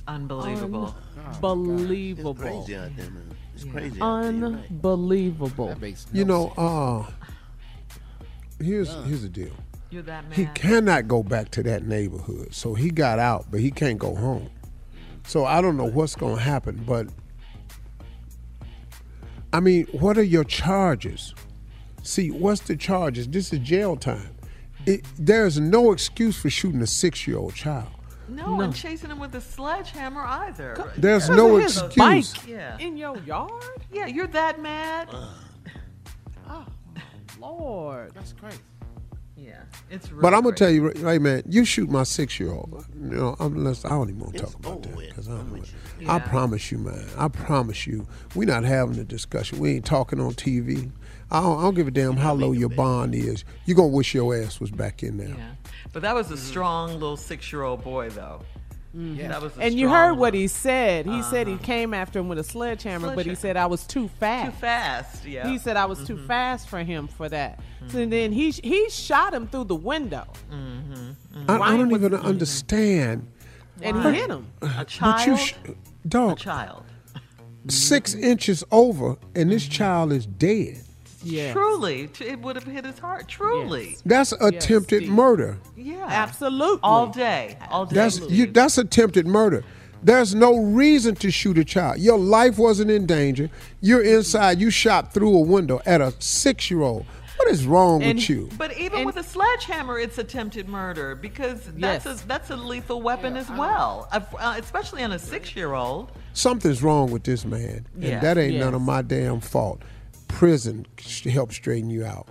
Unbelievable. Unbelievable. Crazy out there, man. It's crazy. out there, man. Unbelievable. You know, uh, here's here's the deal. You're that mad. He cannot go back to that neighborhood. So he got out, but he can't go home. So I don't know what's going to happen, but I mean, what are your charges? See, what's the charges? This is jail time. It, there's no excuse for shooting a six-year-old child. No, and chasing him with a sledgehammer either. There's Yeah. no excuse. bike Yeah. in your yard? Yeah, you're that mad. Oh, Lord. That's crazy. Yeah, it's. Really But I'm gonna crazy. tell you, right, man, you shoot my six-year-old. You know, unless I don't even want to talk about that because I don't. I promise you, man. I promise you, we're not having a discussion. We ain't talking on TV. I don't, I don't give a damn how low your bond is. You're gonna wish your ass was back in there. Yeah, but that was a strong little six-year-old boy, though. Mm. Yeah, that was. And you strong heard what he said. He said he uh-huh. came after him with a sledgehammer, but he said I was too fast. Too fast. Yeah. He said I was too mm-hmm. fast for him for that. So mm-hmm. then he he shot him through the window, mm-hmm. I, I don't was- even understand. and Why? he hit him. A But child. you, sh- a child. six inches over, and this child is dead. Yeah, Truly, it would have hit his heart. Truly. That's attempted Steve. murder. Yeah. absolutely. All day. All day. That's you, that's attempted murder. There's no reason to shoot a child. Your life wasn't in danger. You're inside. You shot through a window at a six-year-old. What is wrong And- with you? But even with a sledgehammer, it's attempted murder because that's Yes. a that's a lethal weapon as well, uh, uh, especially on a six-year-old. Something's wrong with this man, and Yeah. that ain't none of my damn fault. Prison should help straighten you out.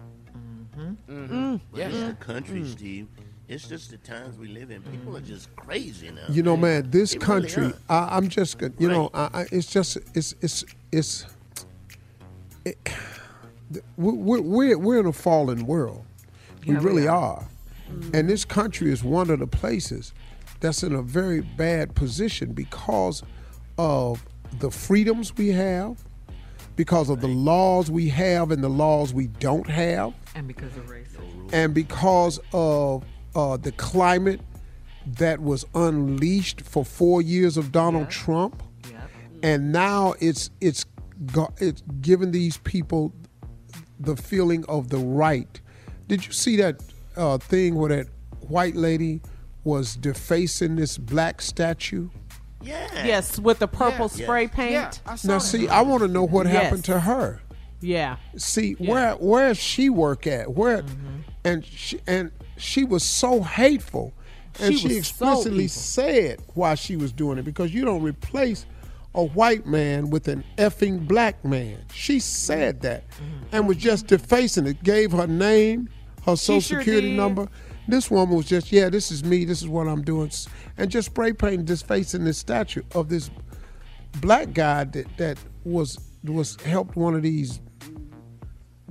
Mm-hmm. Mm-hmm. Mm-hmm. But it's the country, mm. Steve. It's just the times we live in. People are just crazy now. You know, man, this They country. are. I, I'm just, go- you know, I, I, it's just, it's, it's, it's. It, we're, we're we're in a fallen world. we Yeah, we really are. are, and this country is one of the places that's in a very bad position because of the freedoms we have, because of the laws we have and the laws we don't have And because of racism. and because of uh, the climate that was unleashed for four years of Donald Trump, and now it's it's it's given these people the feeling of the right. Did you see that uh, thing where that white lady was defacing this black statue? Yeah. Yes, with the purple Yeah. spray Yes. paint. Yeah, Now, that. see, I want to know what Yes. happened to her. Yeah. See where where she work at? Where Mm-hmm. and she and she was so hateful. and She she, was so explicitly said why she was doing it because you don't replace a white man with an effing black man. She said that and was just defacing it. Gave her name, her social sure security did. number. This woman was just, yeah, this is me. This is what I'm doing, and just spray painting, in this statue of this black guy that that was was helped one of these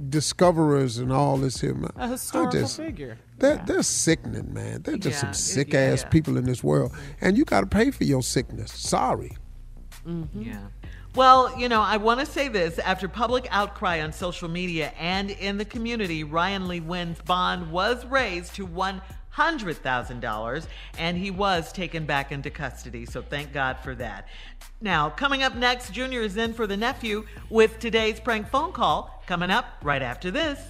discoverers and all this here. man. A I historical just- figure. They're, they're sickening, man. They're just Yeah, some sick yeah, ass yeah. people in this world, and you got to pay for your sickness. Sorry. Mm-hmm. Yeah. Well, you know, I want to say this. After public outcry on social media and in the community, Ryan Lee Wynn's bond was raised to $100,000 and he was taken back into custody. So thank God for that. Now, coming up next, Junior is in for the nephew with today's prank phone call coming up right after this.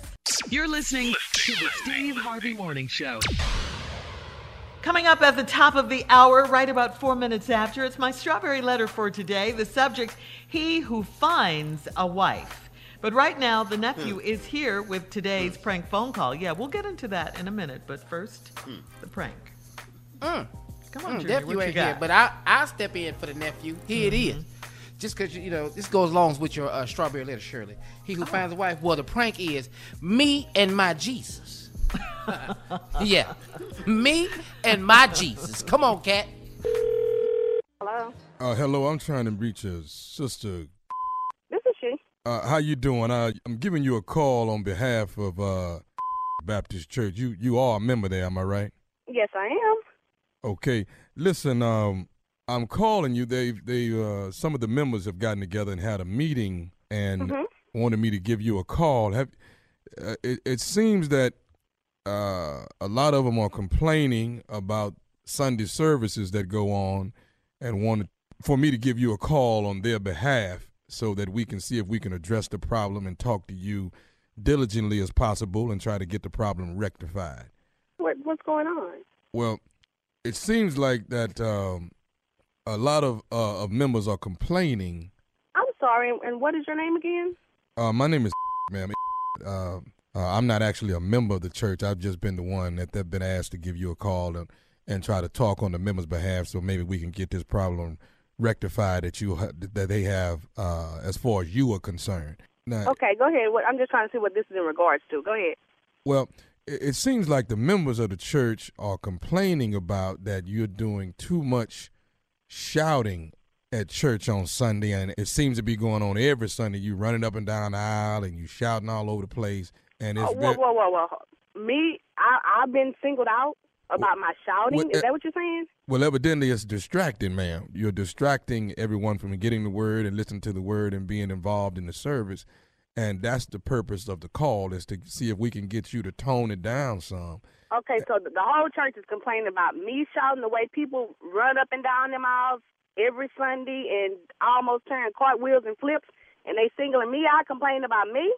You're listening to the Steve Harvey Morning Show. Coming up at the top of the hour, right about four minutes after, it's my strawberry letter for today. The subject, He Who Finds a Wife. But right now, the nephew is here with today's prank phone call. Yeah, we'll get into that in a minute, but first, the prank. Come on, Mm, Junior, nephew ain't here, but I I'll step in for the nephew. Here it is. Just because you know this goes along with your uh, strawberry letter, Shirley. He who finds a wife. Well, the prank is me and my Jesus. yeah, me and my Jesus. Come on, cat. Hello, Uh, hello, I'm trying to reach a sister. This is she. Uh, how you doing? Uh, I'm giving you a call on behalf of uh, Baptist Church. You you are a member there, am I right? Yes, I am. Okay. Listen, um, I'm calling you. They they uh, some of the members have gotten together and had a meeting and Mhm. wanted me to give you a call. Have uh, it, it seems that uh, a lot of them are complaining about Sunday services that go on and wanted for me to give you a call on their behalf so that we can see if we can address the problem and talk to you diligently as possible and try to get the problem rectified. What what's going on? Well, it seems like that um, a lot of uh, of members are complaining. I'm sorry. And what is your name again? Uh, my name is ma'am. Uh, uh, I'm not actually a member of the church. I've just been the one that they've been asked to give you a call and, and try to talk on the members' behalf, so maybe we can get this problem rectified that you that they have uh, as far as you are concerned. Now, Okay, go ahead. What, I'm just trying to see what this is in regards to. Go ahead. Well, it, it seems like the members of the church are complaining about that you're doing too much shouting at church on Sunday, and it seems to be going on every Sunday. You running up and down the aisle and you shouting all over the place, and it's Oh, whoa, whoa, whoa, whoa. Me, I, I've been singled out about my shouting. Well, is that what you're saying? well, evidently it's distracting, ma'am. You're distracting everyone from getting the word and listening to the word and being involved in the service, and that's the purpose of the call is to see if we can get you to tone it down some. Okay, so the, the whole church is complaining about me shouting the way people run up and down them aisles every Sunday and almost turn cartwheels and flips, and they singling me out, complaining about me.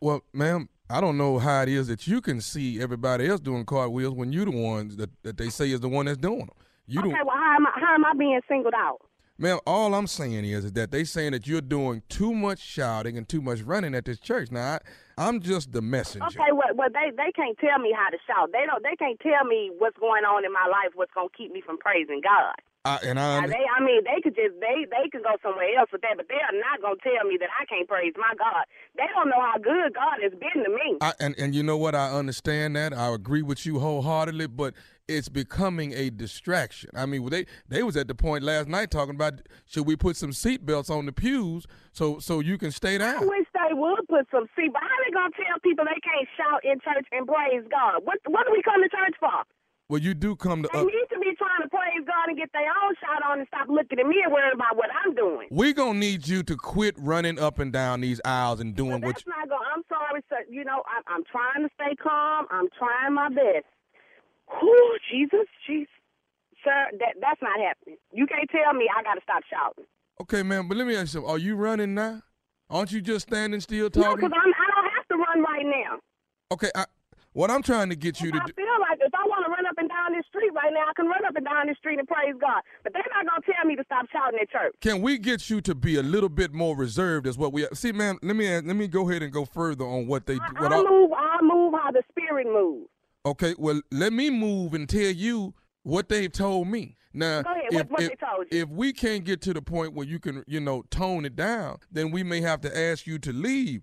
Well, ma'am, I don't know how it is that you can see everybody else doing cartwheels when you're the ones that, that they say is the one that's doing them. You okay, don't, well, how am I, how am I being singled out? ma'am. All I'm saying is, is that they saying that you're doing too much shouting and too much running at this church. Now, I, I'm just the messenger. Okay, well, well, they they can't tell me how to shout. They don't. They can't tell me what's going on in my life. What's gonna keep me from praising God. I, and I, they, I mean, they could just they they can go somewhere else with that, but they are not gonna tell me that I can't praise my God. They don't know how good God has been to me. I, and and you know what? I understand that. I agree with you wholeheartedly, but it's becoming a distraction. I mean, they they was at the point last night talking about should we put some seatbelts on the pews so so you can stay down. I wish they would put some seat, but how they gonna tell people they can't shout in church and praise God? What what do we come to church for? Well, you do come to. They Uh, need to be trying to praise God and get their own shot on and stop looking at me and worrying about what I'm doing. we gonna need you to quit running up and down these aisles and doing what. That's not going. I'm sorry, sir. You know, I'm, I'm trying to stay calm. I'm trying my best. Whew, Jesus, Jesus, sir, that that's not happening. You can't tell me I got to stop shouting. Okay, man, but let me ask you something. Are you running now? Aren't you just standing still talking? No, because I'm I don't have to run right now. okay, I, what I'm trying to get you to I do. feel like if I want to run up and down this street right now, I can run up and down the street and praise God. But they're not gonna tell me to stop shouting at church. Can we get you to be a little bit more reserved? As what we see, man. Let me let me go ahead and go further on what they. What I I, move, I move how the spirit moves. okay, well, let me move and tell you What they've told me. Now, Go ahead. if, What- what if, they told if we can't get to the point where you can, you know, tone it down, then we may have to ask you to leave.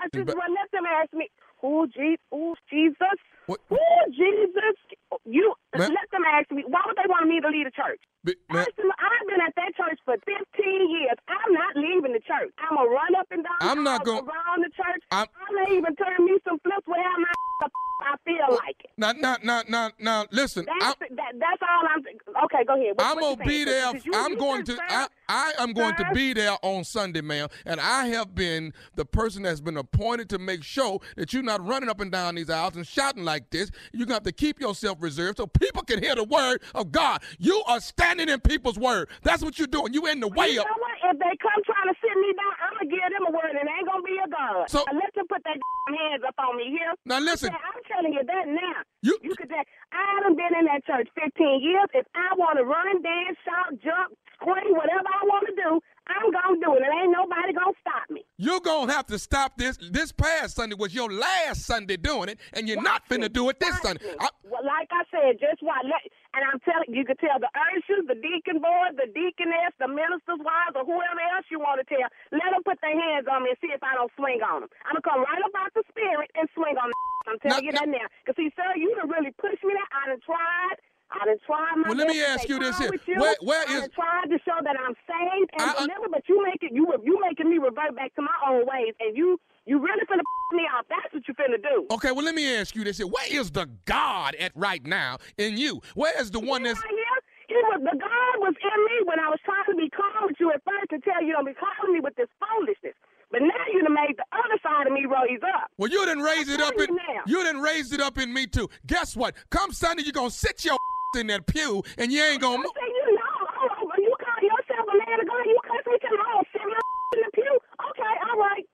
I just But- well, let them ask me, who, Je- who Jesus? What? Who, Jesus? You Ma- let them ask me. Why would they want me to leave the church? Ma- them- I've been at that church for 15 years. I'm not leaving the church. I'm gonna run up and down I'm not gon- around the church. I'm- I may even turn me some flips wherever I, I feel like it. now, now, now, now, now, listen. I'm, That's, that, that's all I'm. Okay, go ahead. What, I'm going to be there. You- I'm you going to. just I, I am going to be there on Sunday, ma'am. And I have been the person that's been appointed to make sure that you're not running up and down these aisles and shouting like this. You're gonna have to keep yourself reserved so people can hear the word of God. You are standing in people's word. That's what you're doing. You in the way you of. know what? If they come trying to sit me down, I'm gonna give them a word, and it ain't gonna be a God. So- Now, let them put their hands up on me here. Now, listen. I'm, telling you that now. You, You could. Say, I haven't been in that church 15 years. If I want to run, dance, shout, jump, scream, whatever I want to do, I'm gonna do it, and ain't nobody gonna stop me. You're gonna have to stop this. This past Sunday was your last Sunday doing it, and you're not finna do it this Sunday. I- Well, like I said, just what, and I'm telling you, could tell the ushers, the deacon board, the deaconess, the minister's wives, or whoever else you want to tell. Let them put their hands on me and see if I don't swing on them. I'm gonna come right up out the spirit and swing on them. I'm telling you that now. Cause see, sir, you done really pushed me there. I done tried. I done tried my Well, let me ask you this here. you. Where- where I is- done tried to show that I'm saved and I- delivered, but you make it you you making me revert back to my own ways, and you you really finna me off. That's what you finna do. Okay, well, let me ask you this here. Where is the God at right now in you? Where is the one that's. right here. He was the God was in me when I was trying to be calm with you at first to tell you don't be calling me with this foolishness. But now you done made the other side of me raise up. Well, you didn't raise it up in. you. You didn't raise it up in me too. Guess what? Come Sunday, you're gonna sit your in that pew, and you ain't gonna. I you know, you call yourself a man of God, you cuss me to my sit my in the pew. Okay, all right.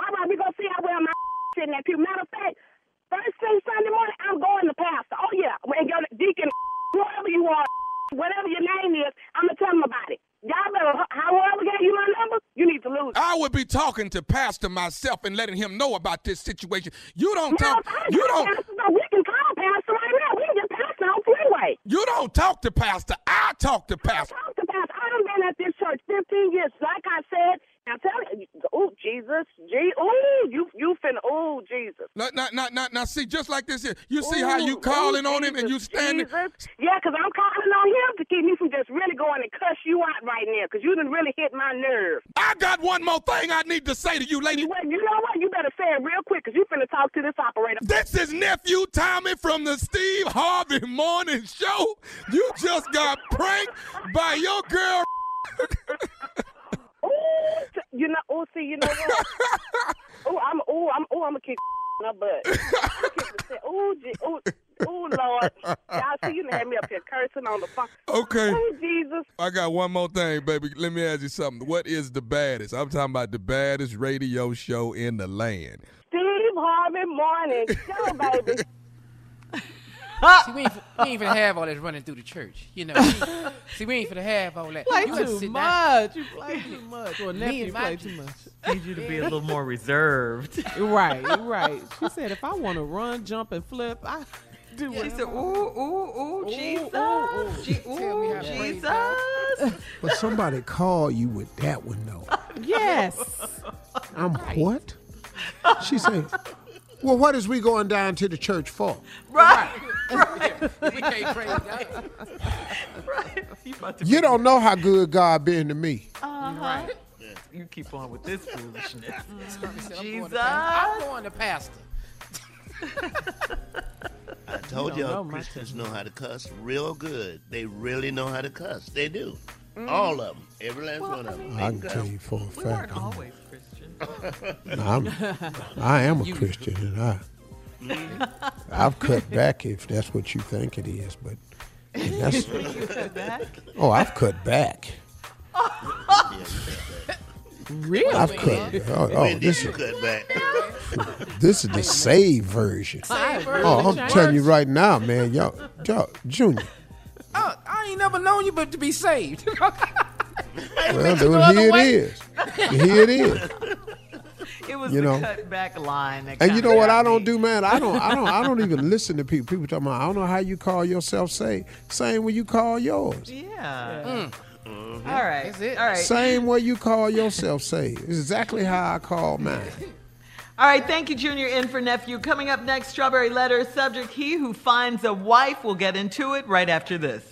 All right, we gonna see how well my in that pew. Matter of fact, first thing Sunday morning, I'm going to pastor. Oh yeah, and your deacon, whoever you are, whatever your name is, I'm gonna tell them about it. Y'all better, however gave you my number, you need to lose. I would be talking to Pastor myself and letting him know about this situation. You don't Now, talk. You don't. Pastor, though, we can call Pastor right now. We can get Pastor on freeway. You don't talk to Pastor. I talk to Pastor. Talk to Pastor. I've been at this church 15 years. Like I said, I'm telling you, oh Jesus, Gee, oh you you finna, oh Jesus. Now, now, now, now, now, see, just like this here. You see how you calling oh, on him and you standing. Jesus. Yeah, 'cause I'm calling on him to keep me from just really going and cuss you out right now 'cause you done really hit my nerve. I got one more thing I need to say to you, lady. Well, you know what? You better say it real quick 'cause you finna talk to this operator. This is nephew Tommy from the Steve Harvey Morning Show. You just got pranked by your girl. You know, oh, see, you know what? oh, I'm, oh, I'm, oh, I'm gonna kick in her butt. I'm kick shit. Ooh, gee, ooh, ooh, Lord, y'all see, you had me up here cursing on the phone. Okay. Oh, Jesus. I got one more thing, baby. Let me ask you something. What is the baddest? I'm talking about the baddest radio show in the land. Steve Harvey Morning Show, baby. See, we ain't, we ain't finna have all that running through the church. You know. We- see, we ain't finna have all that. Play You too sit much. down. You play too much. Or Me nephew and my- play too much. Need you to be a little more reserved. right, right. She said, if I want to run, jump, and flip, I do She whatever. said, ooh, ooh, ooh, Jesus. ooh. Je- Tell me ooh, how Jesus. But somebody call you with that one though. Yes. I'm what? She said, Well, what is we going down to the church for? Right. we can't praise God. right. You, about to You don't know how good God been to me. Uh-huh. You keep on with this foolishness. Said, I'm going Jesus. to pastor. I'm going to pastor. I told You don't know y'all Christians know how to cuss real good. They really know how to cuss. They do. All of them. Every last one of them. I can tell you for a We fact. weren't always Christian. I'm, I am a Christian, and I, mm-hmm. I've cut back if that's what you think it is. But and that's, You cut back? oh, I've cut back. Really? I've cut. Oh, oh this is cut back? this is the saved version. I Oh, I'm telling you right now, man, y'all, y'all Junior. Oh, I ain't never known you but to be saved. Well, then here it is. Here it is. It was You the know? cut back line. That And you know what got I don't me. do, man? I don't, I don't, I don't even listen to people. People talking about, I don't know how you call yourself say. Same way you call yours. Yeah. Mm. All right. That's it. All right. Same way you call yourself say. It's exactly how I call mine. All right, thank you, Junior, in for nephew. Coming up next, Strawberry Letter subject He who finds a wife. We'll get into it right after this.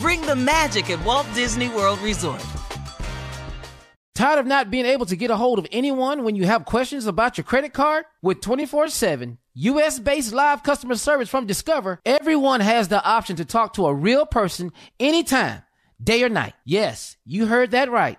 Bring the magic at Walt Disney World Resort. Tired of not being able to get a hold of anyone when you have questions about your credit card? With 24 7 US based live customer service from Discover, everyone has the option to talk to a real person anytime, day or night. Yes, you heard that right.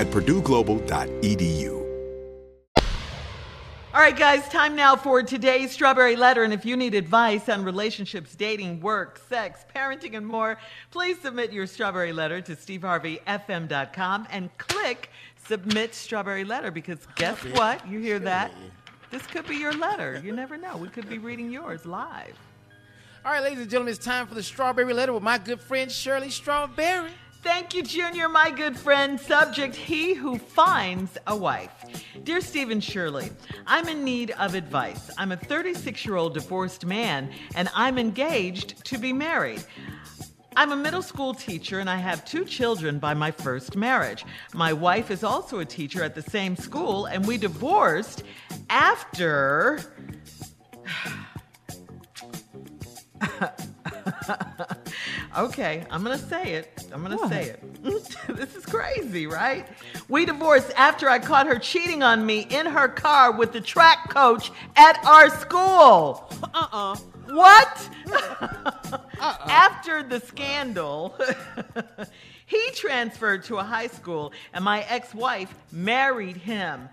at purdueglobal.edu. All right, guys, time now for today's Strawberry Letter. And if you need advice on relationships, dating, work, sex, parenting, and more, please submit your Strawberry Letter to steveharveyfm.com and click Submit Strawberry Letter because guess what? You hear that? This could be your letter. You never know. We could be reading yours live. All right, ladies and gentlemen, it's time for the Strawberry Letter with my good friend Shirley Strawberry. Thank you, Junior, my good friend. Subject He who finds a wife. Dear Stephen Shirley, I'm in need of advice. I'm a 36 year old divorced man and I'm engaged to be married. I'm a middle school teacher and I have two children by my first marriage. My wife is also a teacher at the same school and we divorced after. Okay, I'm gonna say it. I'm gonna say it. this is crazy, right? We divorced after I caught her cheating on me in her car with the track coach at our school. Uh-uh. What? Uh-uh. After the scandal, he transferred to a high school and my ex wife married him.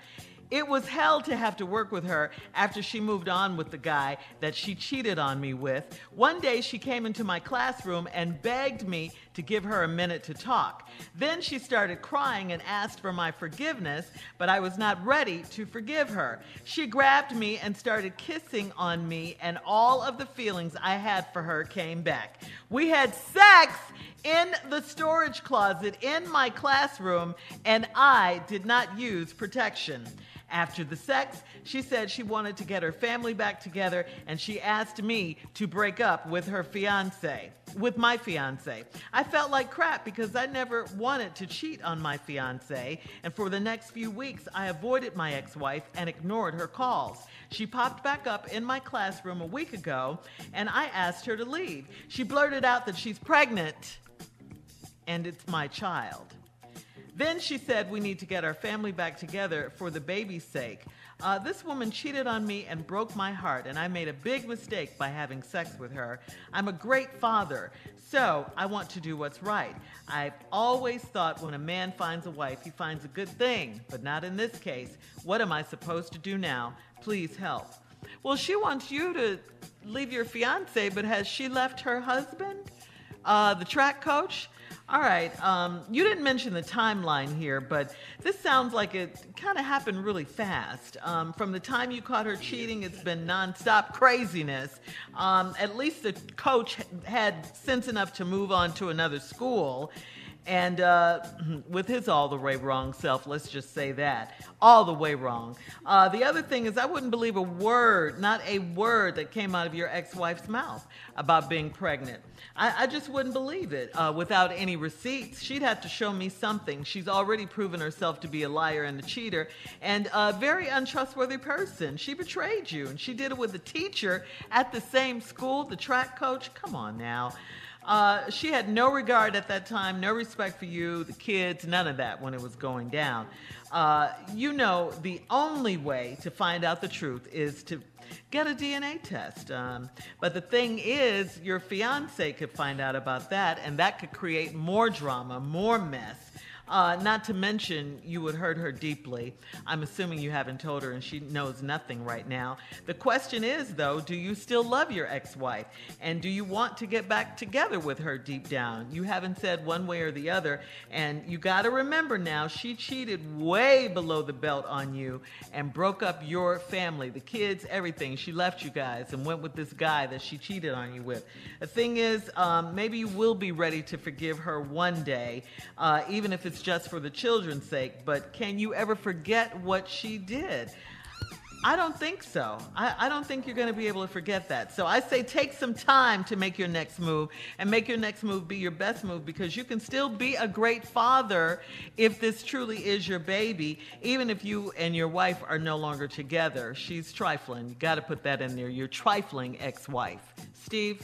It was hell to have to work with her after she moved on with the guy that she cheated on me with. One day she came into my classroom and begged me to give her a minute to talk. Then she started crying and asked for my forgiveness, but I was not ready to forgive her. She grabbed me and started kissing on me, and all of the feelings I had for her came back. We had sex in the storage closet in my classroom, and I did not use protection. After the sex, she said she wanted to get her family back together and she asked me to break up with her fiance, with my fiance. I felt like crap because I never wanted to cheat on my fiance, and for the next few weeks, I avoided my ex wife and ignored her calls. She popped back up in my classroom a week ago and I asked her to leave. She blurted out that she's pregnant and it's my child. Then she said we need to get our family back together for the baby's sake. Uh, this woman cheated on me and broke my heart, and I made a big mistake by having sex with her. I'm a great father, so I want to do what's right. I've always thought when a man finds a wife, he finds a good thing, but not in this case. What am I supposed to do now? Please help. Well, she wants you to leave your fiance, but has she left her husband? Uh, the track coach? All right. Um, you didn't mention the timeline here, but this sounds like it kind of happened really fast. Um, from the time you caught her cheating, it's been nonstop craziness. Um, at least the coach had sense enough to move on to another school. And uh, with his all the way wrong self, let's just say that. All the way wrong. Uh, the other thing is, I wouldn't believe a word, not a word that came out of your ex wife's mouth about being pregnant. I, I just wouldn't believe it uh, without any receipts. She'd have to show me something. She's already proven herself to be a liar and a cheater and a very untrustworthy person. She betrayed you, and she did it with a teacher at the same school, the track coach. Come on now. Uh, she had no regard at that time, no respect for you, the kids, none of that when it was going down. Uh, you know, the only way to find out the truth is to get a DNA test. Um, but the thing is, your fiance could find out about that, and that could create more drama, more mess. Uh, not to mention, you would hurt her deeply. I'm assuming you haven't told her and she knows nothing right now. The question is, though, do you still love your ex wife? And do you want to get back together with her deep down? You haven't said one way or the other. And you got to remember now, she cheated way below the belt on you and broke up your family, the kids, everything. She left you guys and went with this guy that she cheated on you with. The thing is, um, maybe you will be ready to forgive her one day, uh, even if it's just for the children's sake, but can you ever forget what she did? I don't think so. I, I don't think you're going to be able to forget that. So I say take some time to make your next move and make your next move be your best move because you can still be a great father if this truly is your baby, even if you and your wife are no longer together. She's trifling. You got to put that in there. Your trifling ex wife. Steve?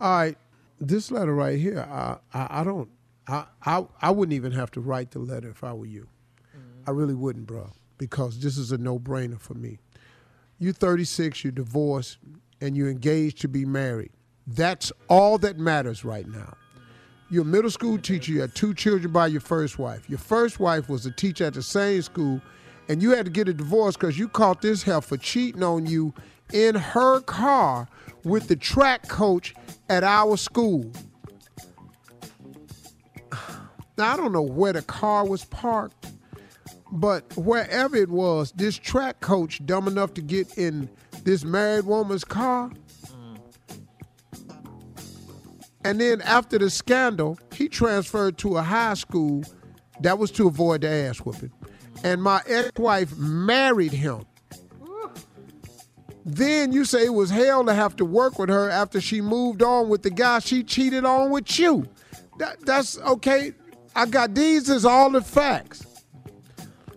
All right, this letter right here, I, I, I don't, I, I, I wouldn't even have to write the letter if I were you. Mm-hmm. I really wouldn't, bro, because this is a no-brainer for me. You're 36, you're divorced, and you're engaged to be married. That's all that matters right now. You're a middle school teacher. You had two children by your first wife. Your first wife was a teacher at the same school, and you had to get a divorce because you caught this heifer cheating on you in her car with the track coach at our school. Now, I don't know where the car was parked, but wherever it was, this track coach, dumb enough to get in this married woman's car. And then after the scandal, he transferred to a high school that was to avoid the ass whooping. And my ex wife married him. Then you say it was hell to have to work with her after she moved on with the guy she cheated on with you. That, that's okay. I got these is all the facts.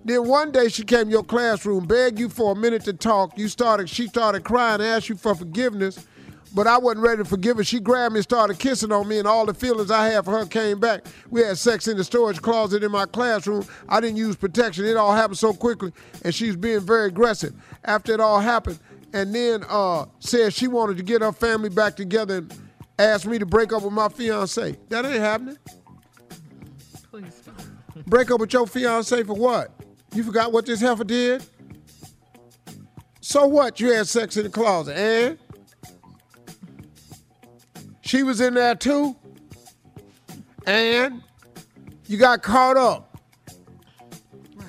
Then one day she came to your classroom, begged you for a minute to talk. You started, she started crying, asked you for forgiveness, but I wasn't ready to forgive her. She grabbed me and started kissing on me, and all the feelings I had for her came back. We had sex in the storage closet in my classroom. I didn't use protection. It all happened so quickly, and she was being very aggressive. After it all happened, and then uh, said she wanted to get her family back together and asked me to break up with my fiance. That ain't happening. Please don't. Break up with your fiance for what? You forgot what this heifer did? So what? You had sex in the closet, and she was in there too, and you got caught up.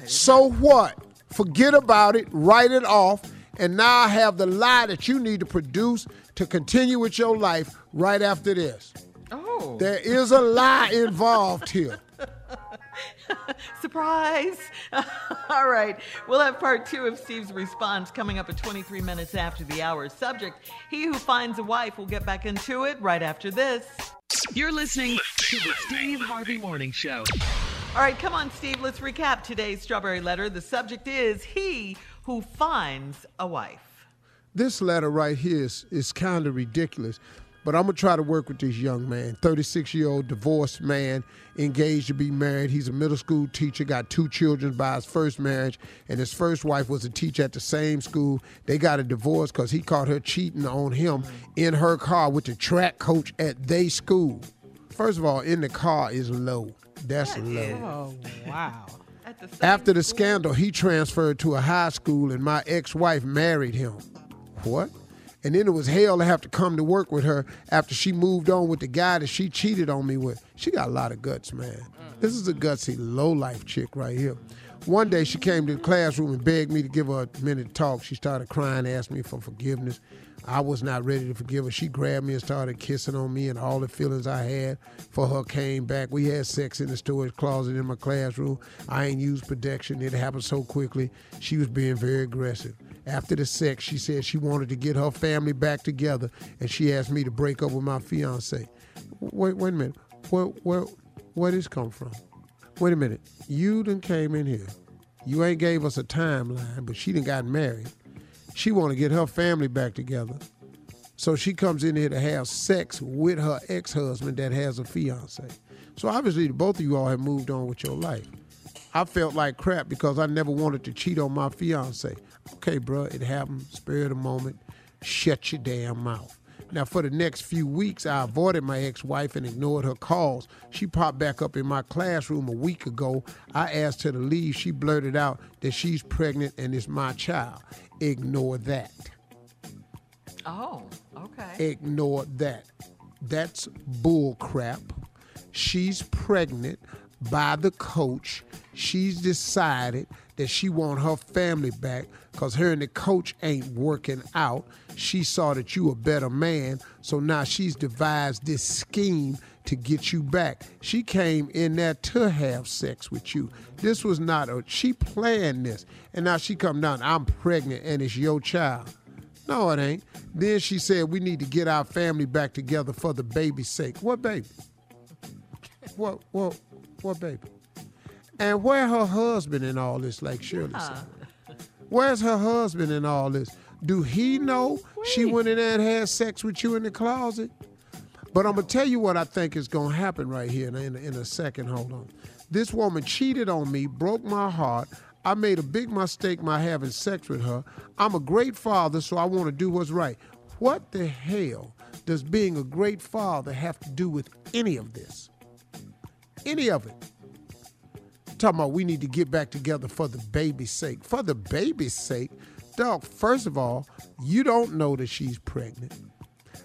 So what? Forget about it, write it off, and now I have the lie that you need to produce to continue with your life right after this. Oh. There is a lie involved here. Surprise! All right, we'll have part two of Steve's response coming up at 23 minutes after the hour. Subject He who finds a wife. We'll get back into it right after this. You're listening to the Steve Harvey Morning Show. All right, come on, Steve. Let's recap today's Strawberry Letter. The subject is He who finds a wife. This letter right here is, is kind of ridiculous, but I'm going to try to work with this young man. 36 year old divorced man, engaged to be married. He's a middle school teacher, got two children by his first marriage, and his first wife was a teacher at the same school. They got a divorce because he caught her cheating on him in her car with the track coach at their school. First of all, in the car is low. That's low. Oh, wow. After the scandal, he transferred to a high school and my ex wife married him. What? And then it was hell to have to come to work with her after she moved on with the guy that she cheated on me with. She got a lot of guts, man. This is a gutsy, low life chick right here. One day she came to the classroom and begged me to give her a minute to talk. She started crying, asked me for forgiveness. I was not ready to forgive her. She grabbed me and started kissing on me, and all the feelings I had for her came back. We had sex in the storage closet in my classroom. I ain't used protection. It happened so quickly. She was being very aggressive. After the sex, she said she wanted to get her family back together, and she asked me to break up with my fiance. Wait, wait a minute. Where, where, where this come from? Wait a minute. You done came in here. You ain't gave us a timeline, but she done got married. She want to get her family back together. So she comes in here to have sex with her ex-husband that has a fiance. So obviously both of you all have moved on with your life. I felt like crap because I never wanted to cheat on my fiance. Okay, bro, it happened. Spare the moment. Shut your damn mouth. Now, for the next few weeks, I avoided my ex wife and ignored her calls. She popped back up in my classroom a week ago. I asked her to leave. She blurted out that she's pregnant and it's my child. Ignore that. Oh, okay. Ignore that. That's bull crap. She's pregnant by the coach. She's decided that she want her family back because her and the coach ain't working out. She saw that you a better man, so now she's devised this scheme to get you back. She came in there to have sex with you. This was not a she planned this, and now she come down. I'm pregnant and it's your child. No, it ain't. Then she said we need to get our family back together for the baby's sake. What baby? What what what baby? And where her husband in all this, like Shirley said? Where's her husband in all this? Do he know she went in there and had sex with you in the closet? But I'm gonna tell you what I think is gonna happen right here in a, in a second. Hold on. This woman cheated on me, broke my heart. I made a big mistake by having sex with her. I'm a great father, so I want to do what's right. What the hell does being a great father have to do with any of this? Any of it? Talking about we need to get back together for the baby's sake. For the baby's sake, dog, first of all, you don't know that she's pregnant.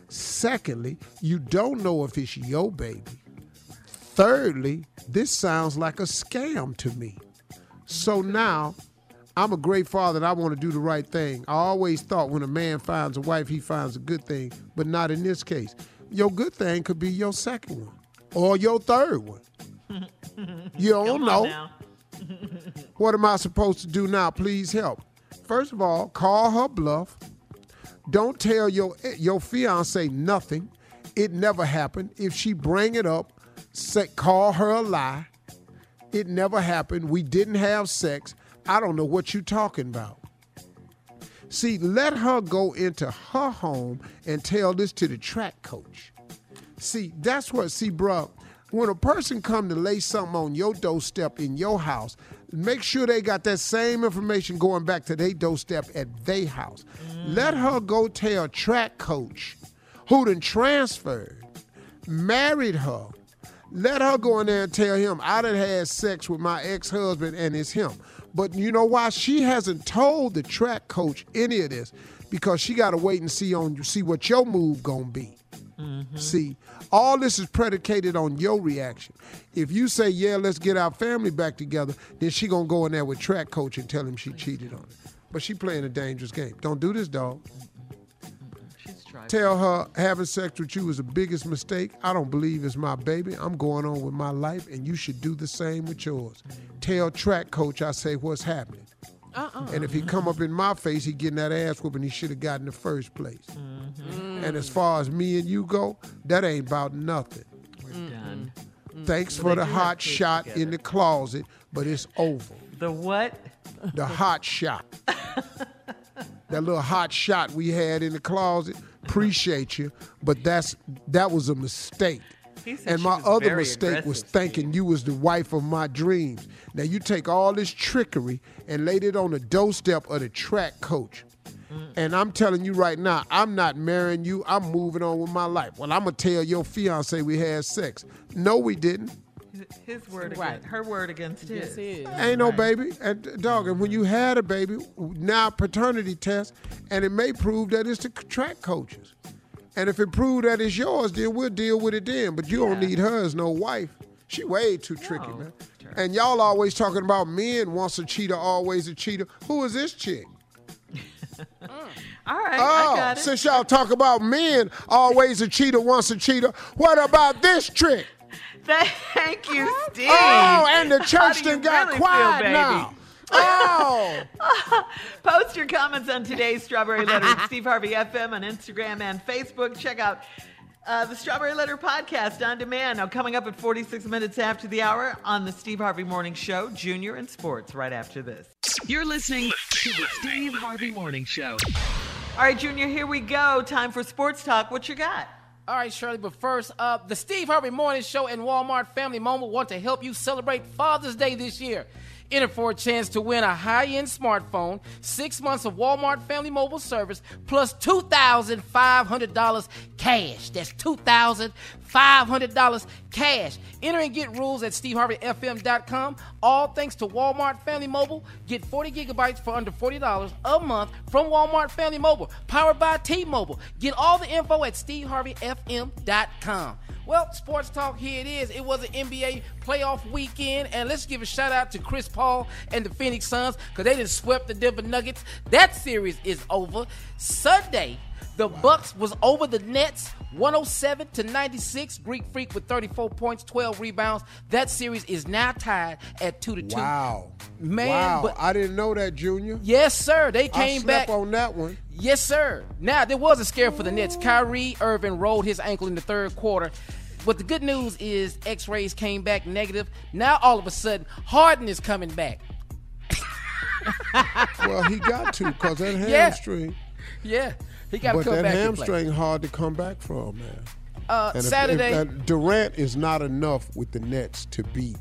Secondly, you don't know if it's your baby. Thirdly, this sounds like a scam to me. So now, I'm a great father and I want to do the right thing. I always thought when a man finds a wife, he finds a good thing, but not in this case. Your good thing could be your second one or your third one. You don't know. What am I supposed to do now? Please help. First of all, call her bluff. Don't tell your your fiance nothing. It never happened. If she bring it up, say call her a lie. It never happened. We didn't have sex. I don't know what you're talking about. See, let her go into her home and tell this to the track coach. See, that's what, see, bruh, when a person come to lay something on your doorstep in your house, make sure they got that same information going back to their doorstep at their house. Mm. Let her go tell track coach who done transferred, married her. Let her go in there and tell him I done had sex with my ex-husband and it's him. But you know why? She hasn't told the track coach any of this because she got to wait and see on see what your move gonna be. Mm-hmm. See, all this is predicated on your reaction. If you say, "Yeah, let's get our family back together," then she gonna go in there with track coach and tell him she cheated on him. But she playing a dangerous game. Don't do this, dog. Tell her having sex with you was the biggest mistake. I don't believe it's my baby. I'm going on with my life, and you should do the same with yours. Tell track coach I say what's happening. Uh-uh. And if he mm-hmm. come up in my face, he getting that ass whooping he should have got in the first place. Mm-hmm. And as far as me and you go, that ain't about nothing. We're done. Thanks Well, for the hot shot together. in the closet, but it's over. The what? The hot shot. that little hot shot we had in the closet. Appreciate you, but that's that was a mistake. He said And my other mistake was thinking you was the wife of my dreams. Now you take all this trickery and laid it on the doorstep of the track coach. And I'm telling you right now, I'm not marrying you. I'm moving on with my life. Well, I'm gonna tell your fiance we had sex. No, we didn't. His word Right. against her word against his. Yes, it is. Ain't no baby. And dog, and when you had a baby, now paternity test, and it may prove that it's the track coaches. And if it prove that it's yours, then we'll deal with it then. But you don't need her as no wife. She way too tricky, man. And y'all always talking about men once a cheater, always a cheater. Who is this chick? All right, oh, I got it. since y'all talk about men, always a cheater, once a cheater, what about this trick? Thank you, oh, Steve. Oh, and the church you done got quiet feel, now. Oh. Post your comments on today's Strawberry Letter at Steve Harvey FM on Instagram and Facebook. Check out uh, the Strawberry Letter podcast on demand. Now, coming up at 46 minutes after the hour on the Steve Harvey Morning Show, Junior in Sports, right after this. You're listening to the Steve Harvey Morning Show. All right, Junior, here we go. Time for sports talk. What you got? All right, Shirley, but first up, the Steve Harvey Morning Show and Walmart Family Mobile want to help you celebrate Father's Day this year. Enter for a chance to win a high end smartphone, six months of Walmart Family Mobile service, plus $2,500 cash. That's $2,500 cash. Enter and get rules at SteveHarveyFM.com. All thanks to Walmart Family Mobile. Get 40 gigabytes for under $40 a month from Walmart Family Mobile, powered by T Mobile. Get all the info at SteveHarveyFM.com. Well, sports talk, here it is. It was an NBA playoff weekend, and let's give a shout out to Chris Paul and the Phoenix Suns because they just swept the Denver Nuggets. That series is over. Sunday, the Bucks was over the Nets 107 to 96. Greek Freak with 34 points, 12 rebounds. That series is now tied at 2 to 2. Wow. Man, wow. but I didn't know that, Junior. Yes, sir. They came back on that one. Yes, sir. Now there was a scare for the Nets. Kyrie Irving rolled his ankle in the third quarter. But the good news is X-rays came back negative. Now all of a sudden, Harden is coming back. Well, he got to because that Yeah. hamstring. Yeah, he got to But come that back. to play. hamstring hard to come back from, man. Uh, And if- if Saturday. Durant is not enough with the Nets to beat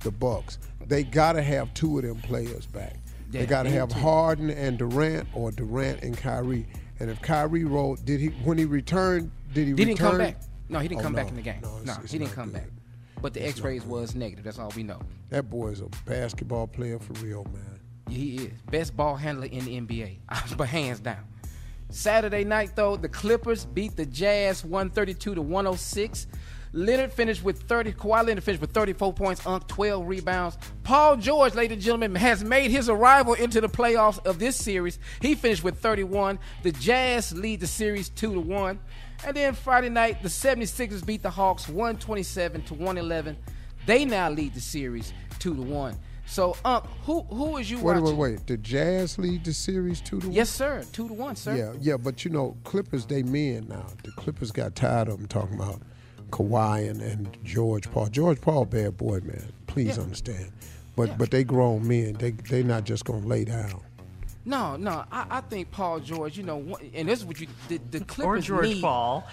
the Bucks. They got to have two of them players back. Yeah, they got to have need to. Harden and Durant, or Durant and Kyrie. And if Kyrie rolled, did he when he returned? Did he? He didn't come back. No, he didn't Oh, come back in the game. No, No, it's- it's he didn't come good. back. But the X-rays was negative. That's all we know. That boy is a basketball player for real, man. He is best ball handler in the NBA, but hands down. Saturday night though, the Clippers beat the Jazz 132 to 106. Leonard finished with 30. Kawhi Leonard finished with 34 points, Unk 12 rebounds. Paul George, ladies and gentlemen, has made his arrival into the playoffs of this series. He finished with 31. The Jazz lead the series two to one. And then Friday night, the 76ers beat the Hawks 127 to 111. They now lead the series two to one. So, Unk, who who is you Wait, watching? wait, wait. Wait. The Jazz lead the series two to one. Yes, sir. Two to one, sir. Yeah, yeah, but you know, Clippers they men now. The Clippers got tired of them talking about Kawhi and, and George Paul. George Paul, bad boy, man. Please Yeah. understand. But but they grown men. They they not just gonna lay down. No, no, I, I think Paul George. You know, and this is what you the, the Clippers or George need. Paul.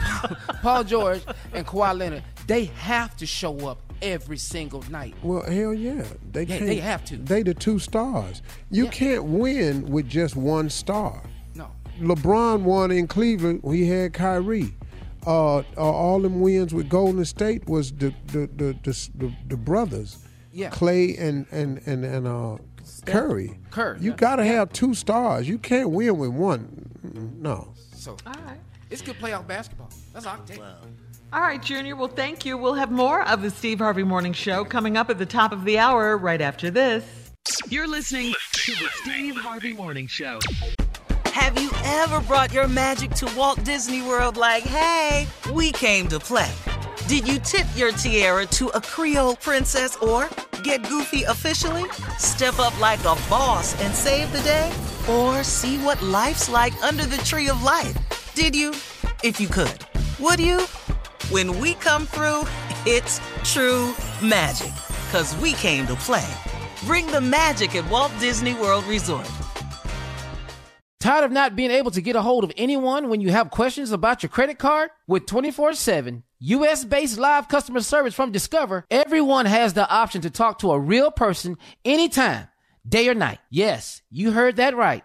Paul George and Kawhi Leonard. They have to show up every single night. Well, hell yeah, they Yeah, they have to. They the two stars. You can't win with just one star. No. LeBron won in Cleveland. He had Kyrie. Uh, uh, all them wins with Golden State was the the the the, the, the brothers, Yeah. Clay and and and and uh, Curry. Curry, You yeah. gotta have two stars. You can't win with one. No. So, all right, it's good playoff basketball. That's all I can tell you. All right, Junior. Well, thank you. We'll have more of the Steve Harvey Morning Show coming up at the top of the hour right after this. You're listening to the Steve Harvey Morning Show. Have you ever brought your magic to Walt Disney World like, hey, we came to play? Did you tip your tiara to a Creole princess or get goofy officially? Step up like a boss and save the day? Or see what life's like under the tree of life? Did you? If you could. Would you? When we come through, it's true magic. Cause we came to play. Bring the magic at Walt Disney World Resort. Tired of not being able to get a hold of anyone when you have questions about your credit card? With 24 7 US based live customer service from Discover, everyone has the option to talk to a real person anytime, day or night. Yes, you heard that right.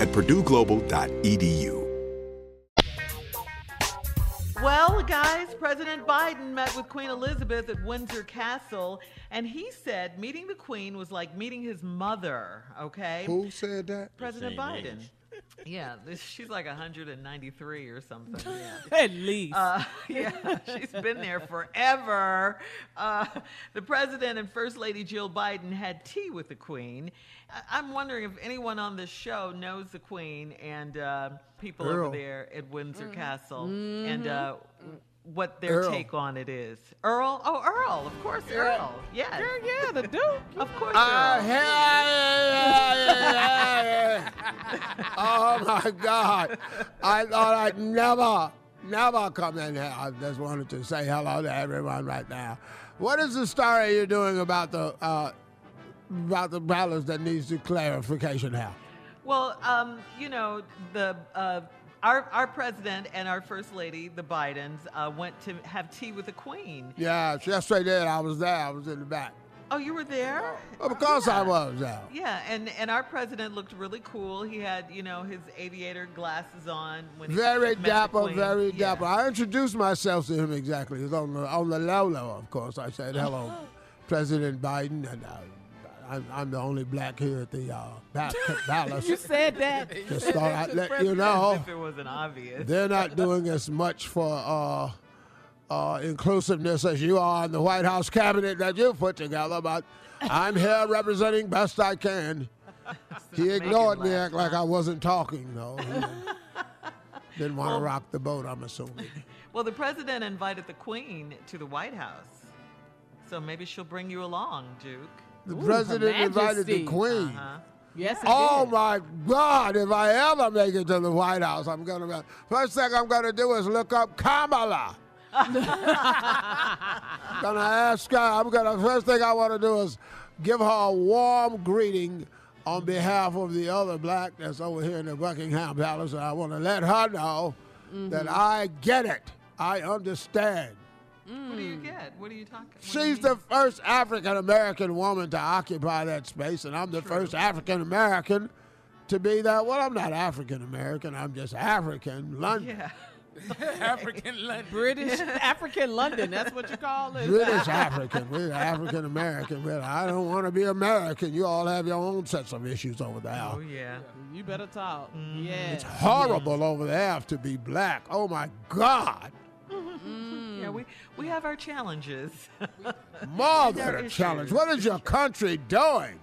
at purdueglobal.edu. Well, guys, President Biden met with Queen Elizabeth at Windsor Castle, and he said meeting the Queen was like meeting his mother, okay? Who said that? President Biden. Yeah, this, she's like 193 or something. Yeah. At least. Uh, yeah, she's been there forever. Uh, the president and First Lady Jill Biden had tea with the Queen. I- I'm wondering if anyone on this show knows the Queen and uh, people Earl. over there at Windsor Mm-hmm. Castle and uh, what their Earl. take on it is. Earl? Oh, Earl, of course, Earl. Yes. yeah, the Duke. Of course, Uh, Earl. oh my God! I thought I'd never, never come in here. I just wanted to say hello to everyone right now. What is the story you're doing about the uh, about the balance that needs to clarification here? Well, um, you know, the uh, our our president and our first lady, the Bidens, uh, went to have tea with the Queen. Yeah, yes, they did. I was there. I was in the back. Oh, you were there? Of course, I was there. Yeah, and and our president looked really cool. He had you know his aviator glasses on when he Very dapper, very Yeah. dapper. I introduced myself to him exactly. It was on the on the low low, of course. I said hello, President Biden, and uh, I'm, I'm the only black here at the uh, ba- palace. You said that. Just thought I'd let you know. If it wasn't obvious. They're not doing as much for uh, uh, inclusiveness as you are in the White House cabinet that you put together, but I'm here representing best I can. He ignored me, act like I wasn't talking, though. He didn't want to rock the boat, I'm assuming. Well, the president invited the Queen to the White House, so maybe she'll bring you along, Duke. The president invited the Queen. Uh-huh. Yes, Oh did. my God! If I ever make it to the White House, I'm gonna. First thing I'm gonna do is look up Kamala. gonna ask her. I'm gonna. First thing I want to do is give her a warm greeting on behalf of the other black that's over here in the Buckingham Palace, and I want to let her know that I get it. I understand. What do you get? What are you talking? what do you She's the first African American woman to occupy that space, and I'm the first African American to be that. Well, I'm not African American. I'm just African London. Yeah. African London. British African London. That's what you call it. British African. We're African American. But I don't want to be American. You all have your own sets of issues over there. Oh yeah. You better talk. Mm-hmm. Yeah. It's horrible over there to be black. Oh my God. Yeah, we we hmm. have our challenges. More There than a challenge. What is your country doing?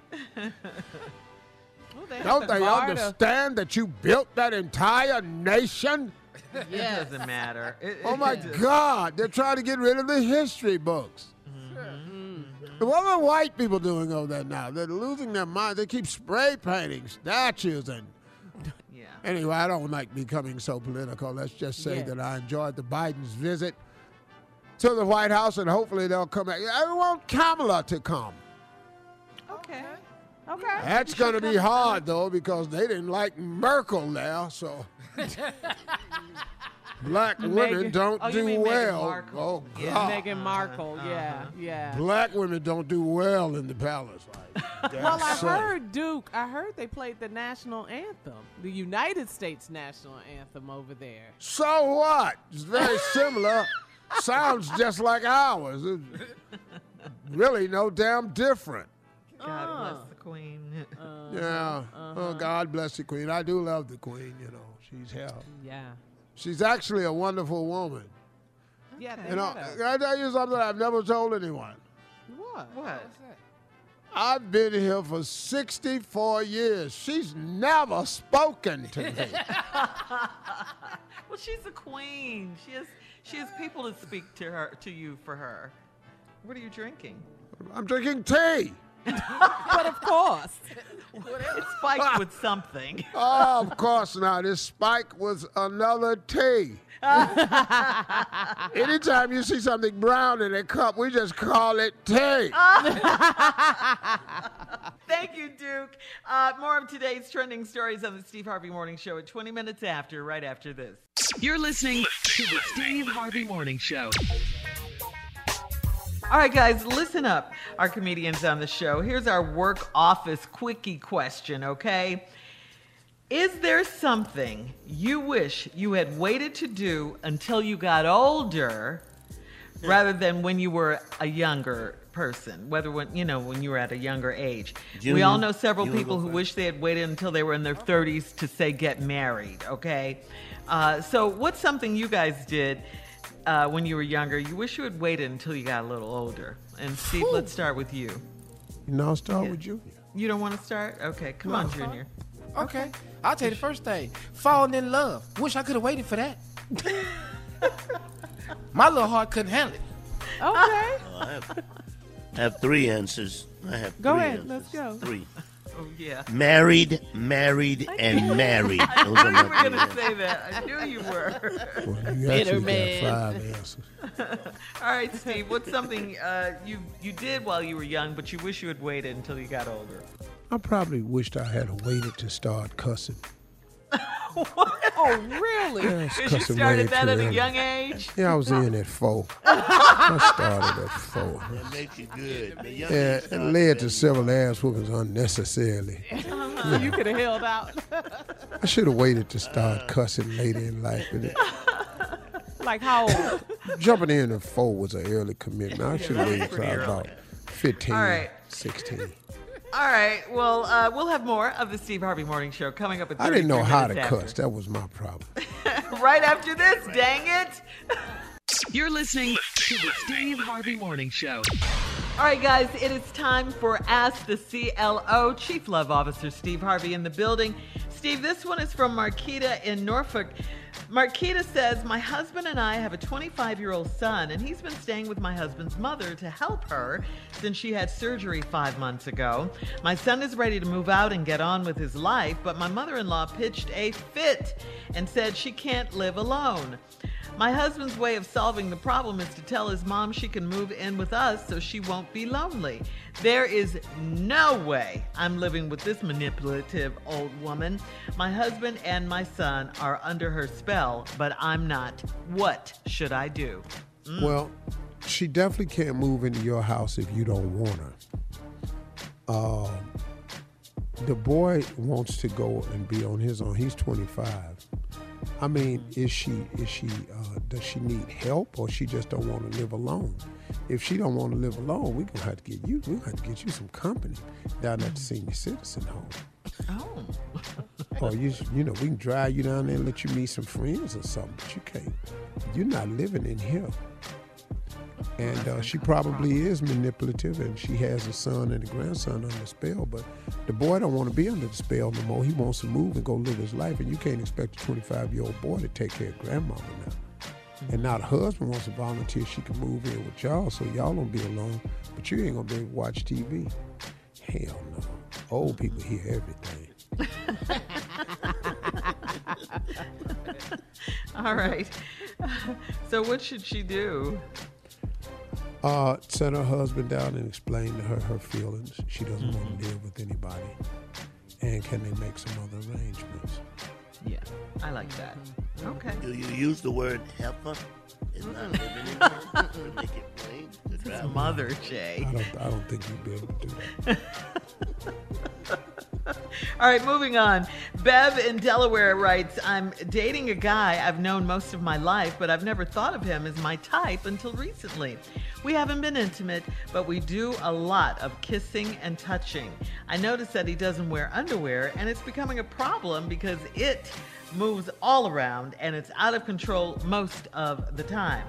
Well, they Don't they guard a- understand that you built that entire nation? It doesn't matter. It- Oh it my just- God, they're trying to get rid of the history books. Mm-hmm. What are white people doing over there now? They're losing their minds. They keep spray painting statues and. Yeah. Anyway, I don't like becoming so political. Let's just say Yeah. that I enjoyed the Biden's visit to the White House, and hopefully they'll come back. I want Kamala to come. Okay. Okay. That's going to be hard though because they didn't like Merkel now, so. Black women Meghan- don't Oh, you do mean Meghan well. Oh, Markle. Oh Yeah. Meghan Markle. Yeah, uh-huh. yeah. Black women don't do well in the palace. Like, Well, I so- heard Duke. I heard they played the national anthem, the United States national anthem over there. So what? It's very similar. Sounds just like ours. It's really no damn different. God Uh, bless the Queen. Yeah. Oh, God bless the Queen. I do love the Queen. You know, she's here. Yeah. She's actually a wonderful woman. Yeah. They You know, can I tell you something I've never told anyone? what? What? I've been here for 64 years. She's never spoken to me. well, she's a queen. She has she has people to speak to her to you for her. What are you drinking? I'm drinking tea. but of course. It's spiked with something. Oh, of course not. This spike was another tea. Anytime you see something brown in a cup, we just call it tea. Thank you, Duke. Uh, more of today's trending stories on the Steve Harvey Morning Show at 20 minutes after, right after this. You're listening to the Steve Harvey Morning Show. All right, guys, listen up. Our comedians on the show. Here's our work office quickie question, okay? Is there something you wish you had waited to do until you got older rather than when you were a younger person? Whether when, you know, when you were at a younger age. we all know several people who wish they had waited until they were in their 30s to say get married, okay? Uh, so, what's something you guys did uh, when you were younger? You wish you had waited until you got a little older. And Steve, let's start with you. No, I'll start with you. You don't want to start? Okay, come on, Junior. Okay. I'll tell you the first thing. Falling in love. Wish I could have waited for that. My little heart couldn't handle it. Okay. Oh, I have, I have three answers. I have Go three ahead, answers. let's go. Three. Oh yeah. Married, married, and married. I knew are you were going to say that. I knew you were. Well, you Bitter actually man. got five answers. All right, Steve. What's something uh, you you did while you were young, but you wish you had waited until you got older? I probably wished I had waited to start cussing. Oh, really? Yes, Because you cussing started that too at a young age. Yeah, I was in at four. I started at four. That makes you good. The young Yeah, age it starts led to several ass whoopings unnecessarily. Uh-huh. You could have held out. I should have waited to start cussing later in life. But it, like how old? jumping in at four was an early commitment. I should have waited till I was about 15, All right. 16. All right. Well, uh, we'll have more of the Steve Harvey Morning Show coming up at. I didn't know how to minutes cuss. That was my problem. right after this, dang it! You're listening to the Steve Harvey Morning Show. All right, guys, it is time for Ask the CLO. Chief Love Officer Steve Harvey in the building. Steve, this one is from Marquita in Norfolk. Marquita says, My husband and I have a 25 year old son, and he's been staying with my husband's mother to help her since she had surgery five months ago. My son is ready to move out and get on with his life, but my mother in law pitched a fit and said she can't live alone. My husband's way of solving the problem is to tell his mom she can move in with us so she won't be lonely. There is no way I'm living with this manipulative old woman. My husband and my son are under her spell, but I'm not. What should I do? Well, she definitely can't move into your house if you don't want her. Um, the boy wants to go and be on his own. He's 25. I mean, is she is she uh, does she need help or she just don't want to live alone? If she don't want to live alone, we gonna have to get you. We gonna have to get you some company down at the senior citizen home. Oh. Or you you know we can drive you down there and let you meet some friends or something. But you can't. You're not living in here. And uh, she probably is manipulative, and she has a son and a grandson under the spell. But the boy don't want to be under the spell no more. He wants to move and go live his life, and you can't expect a 25 year old boy to take care of grandmama now. And now the husband wants to volunteer. She can move in with y'all, so y'all don't be alone. But you ain't gonna be able to watch TV. Hell no. Old people hear everything. All right. So, what should she do? Uh, send her husband down and explain to her her feelings. She doesn't want Mm-hmm. to live with anybody. And can they make some other arrangements? Yeah, I like that. Okay. Do you use the word heifer? It's not living in there. To make it plain. to It's mother. Jay. I don't, I don't think you'd be able to do that. All right, moving on. Bev in Delaware writes I'm dating a guy I've known most of my life, but I've never thought of him as my type until recently. We haven't been intimate, but we do a lot of kissing and touching. I noticed that he doesn't wear underwear, and it's becoming a problem because it moves all around and it's out of control most of the time.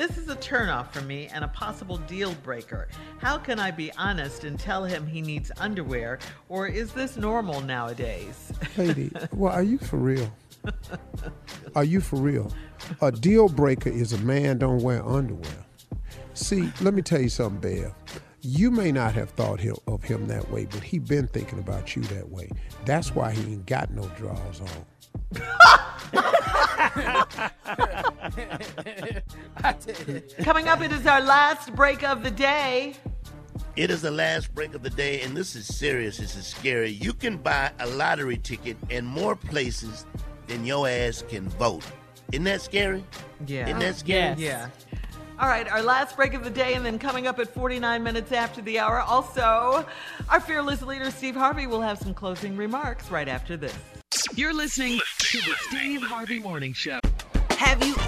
This is a turnoff for me and a possible deal breaker. How can I be honest and tell him he needs underwear, or is this normal nowadays? Lady, well, are you for real? Are you for real? A deal breaker is a man don't wear underwear. See, let me tell you something, Bev. You may not have thought him, of him that way, but he been thinking about you that way. That's why he ain't got no drawers on. Coming up, it is our last break of the day. It is the last break of the day, and this is serious. This is scary. You can buy a lottery ticket in more places than your ass can vote. Isn't that scary? Yeah. Isn't that oh, scary? Yeah. All right, our last break of the day, and then coming up at 49 minutes after the hour, also, our fearless leader, Steve Harvey, will have some closing remarks right after this. You're listening to the Steve Harvey Morning Show.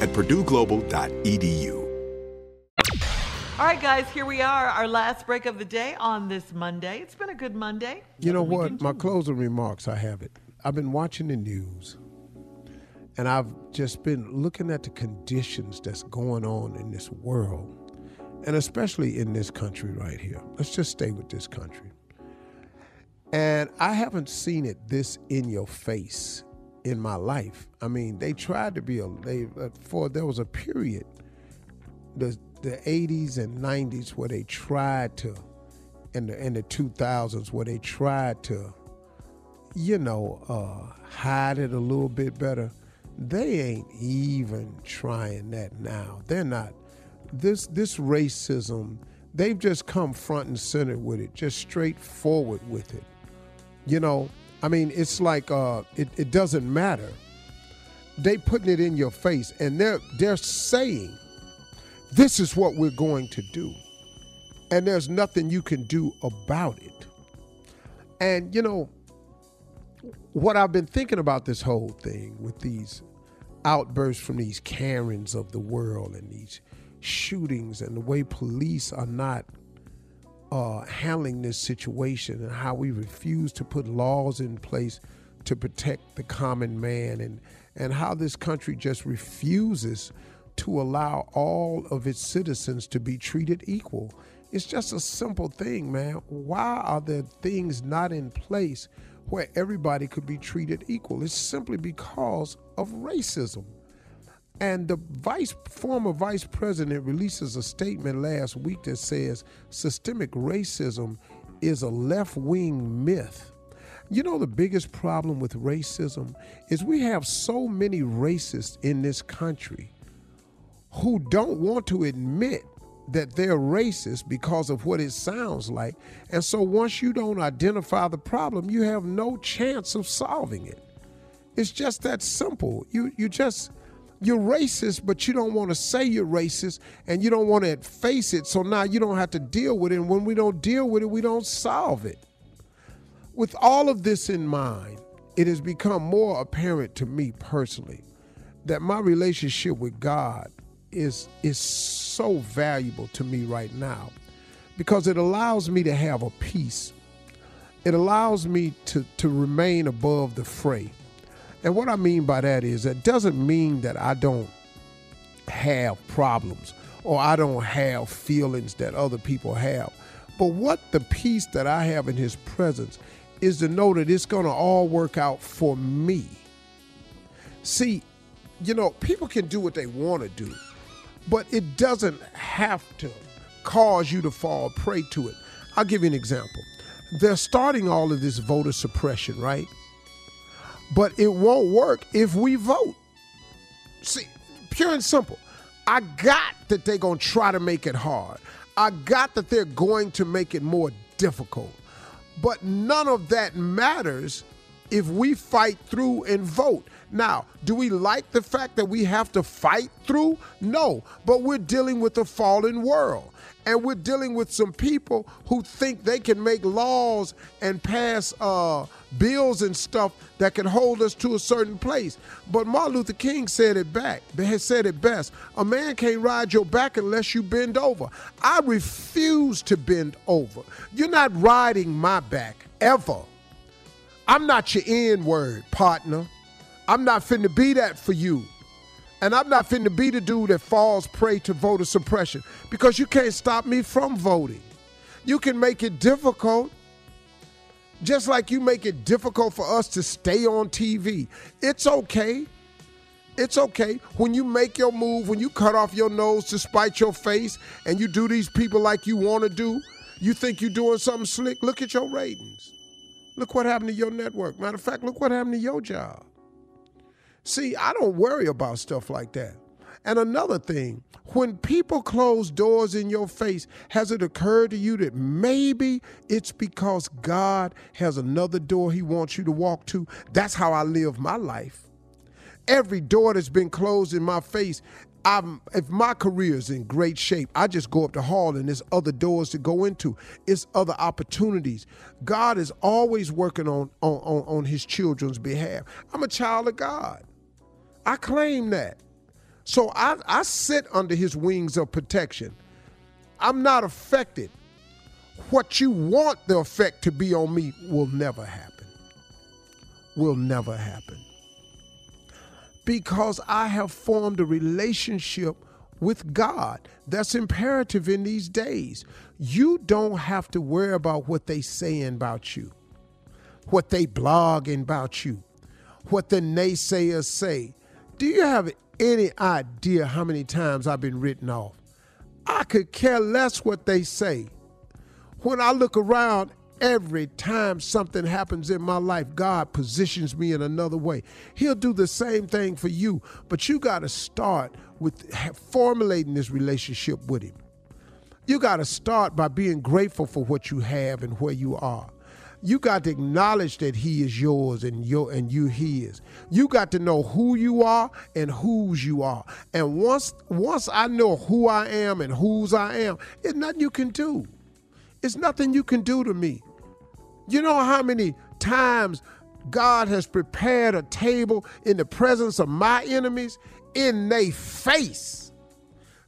at purdueglobal.edu. All right, guys, here we are, our last break of the day on this Monday. It's been a good Monday. You know what? My closing remarks, I have it. I've been watching the news and I've just been looking at the conditions that's going on in this world and especially in this country right here. Let's just stay with this country. And I haven't seen it this in your face in my life. I mean, they tried to be a they uh, for there was a period the the 80s and 90s where they tried to in the in the 2000s where they tried to you know uh, hide it a little bit better. They ain't even trying that now. They're not this this racism. They've just come front and center with it, just straightforward with it. You know, I mean, it's like uh, it, it doesn't matter. They putting it in your face, and they're they're saying, "This is what we're going to do," and there's nothing you can do about it. And you know, what I've been thinking about this whole thing with these outbursts from these Karens of the world and these shootings and the way police are not uh, handling this situation and how we refuse to put laws in place to protect the common man and and how this country just refuses to allow all of its citizens to be treated equal. It's just a simple thing, man. Why are there things not in place where everybody could be treated equal? It's simply because of racism. And the vice former vice president releases a statement last week that says systemic racism is a left-wing myth. You know the biggest problem with racism is we have so many racists in this country who don't want to admit that they're racist because of what it sounds like. And so once you don't identify the problem, you have no chance of solving it. It's just that simple. You you just you're racist, but you don't want to say you're racist and you don't want to face it. So now you don't have to deal with it. And when we don't deal with it, we don't solve it. With all of this in mind, it has become more apparent to me personally that my relationship with God is is so valuable to me right now because it allows me to have a peace. It allows me to to remain above the fray. And what I mean by that is that doesn't mean that I don't have problems or I don't have feelings that other people have. But what the peace that I have in his presence is to know that it's going to all work out for me. See, you know, people can do what they want to do, but it doesn't have to cause you to fall prey to it. I'll give you an example. They're starting all of this voter suppression, right? But it won't work if we vote. See, pure and simple. I got that they're going to try to make it hard. I got that they're going to make it more difficult. But none of that matters if we fight through and vote. Now, do we like the fact that we have to fight through? No, but we're dealing with a fallen world. And we're dealing with some people who think they can make laws and pass uh, bills and stuff that can hold us to a certain place. But Martin Luther King said it back. They said it best. A man can't ride your back unless you bend over. I refuse to bend over. You're not riding my back ever. I'm not your N word, partner. I'm not finna be that for you. And I'm not finna be the dude that falls prey to voter suppression because you can't stop me from voting. You can make it difficult, just like you make it difficult for us to stay on TV. It's okay. It's okay. When you make your move, when you cut off your nose to spite your face, and you do these people like you want to do, you think you're doing something slick. Look at your ratings. Look what happened to your network. Matter of fact, look what happened to your job. See, I don't worry about stuff like that. And another thing, when people close doors in your face, has it occurred to you that maybe it's because God has another door He wants you to walk to? That's how I live my life. Every door that's been closed in my face, I'm, if my career is in great shape, I just go up the hall and there's other doors to go into. It's other opportunities. God is always working on, on, on, on his children's behalf. I'm a child of God. I claim that. So I, I sit under his wings of protection. I'm not affected. What you want the effect to be on me will never happen. Will never happen. Because I have formed a relationship with God. That's imperative in these days. You don't have to worry about what they saying about you, what they blogging about you, what the naysayers say. Do you have any idea how many times I've been written off? I could care less what they say. When I look around, every time something happens in my life, God positions me in another way. He'll do the same thing for you, but you got to start with formulating this relationship with Him. You got to start by being grateful for what you have and where you are you got to acknowledge that he is yours and your and you his. You got to know who you are and whose you are. And once once I know who I am and whose I am, it's nothing you can do. It's nothing you can do to me. You know how many times God has prepared a table in the presence of my enemies in their face.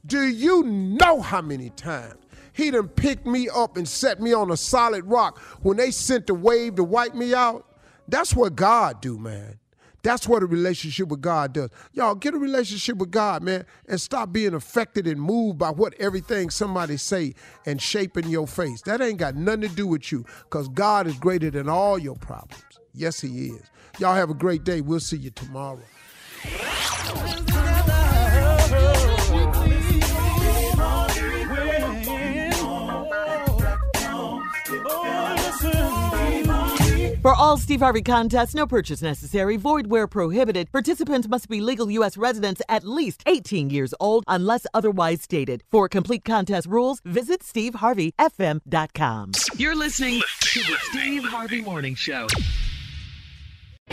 Do you know how many times? He done picked me up and set me on a solid rock when they sent the wave to wipe me out. That's what God do, man. That's what a relationship with God does. Y'all get a relationship with God, man, and stop being affected and moved by what everything somebody say and shaping your face. That ain't got nothing to do with you because God is greater than all your problems. Yes, he is. Y'all have a great day. We'll see you tomorrow. For all Steve Harvey contests, no purchase necessary, void where prohibited. Participants must be legal U.S. residents at least 18 years old unless otherwise stated. For complete contest rules, visit SteveHarveyFM.com. You're listening to the Steve Harvey Morning Show.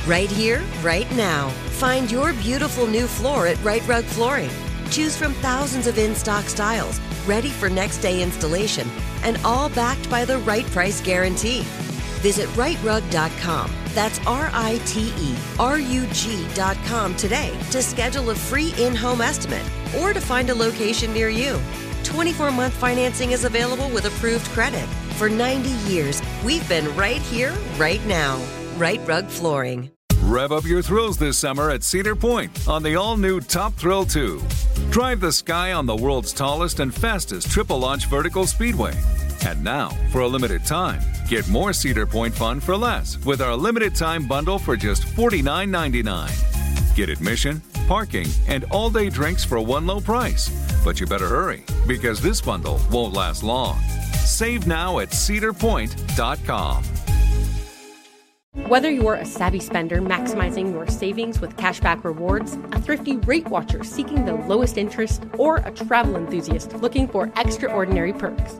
Right here, right now. Find your beautiful new floor at Rite Rug Flooring. Choose from thousands of in stock styles, ready for next day installation, and all backed by the right price guarantee. Visit riterug.com. That's R I T E R U G.com today to schedule a free in home estimate or to find a location near you. 24 month financing is available with approved credit. For 90 years, we've been right here, right now. Rite Rug Flooring. Rev up your thrills this summer at Cedar Point on the all new Top Thrill 2. Drive the sky on the world's tallest and fastest triple launch vertical speedway. And now, for a limited time, get more Cedar Point fun for less with our limited time bundle for just $49.99. Get admission, parking, and all day drinks for one low price. But you better hurry because this bundle won't last long. Save now at cedarpoint.com. Whether you're a savvy spender maximizing your savings with cashback rewards, a thrifty rate watcher seeking the lowest interest, or a travel enthusiast looking for extraordinary perks,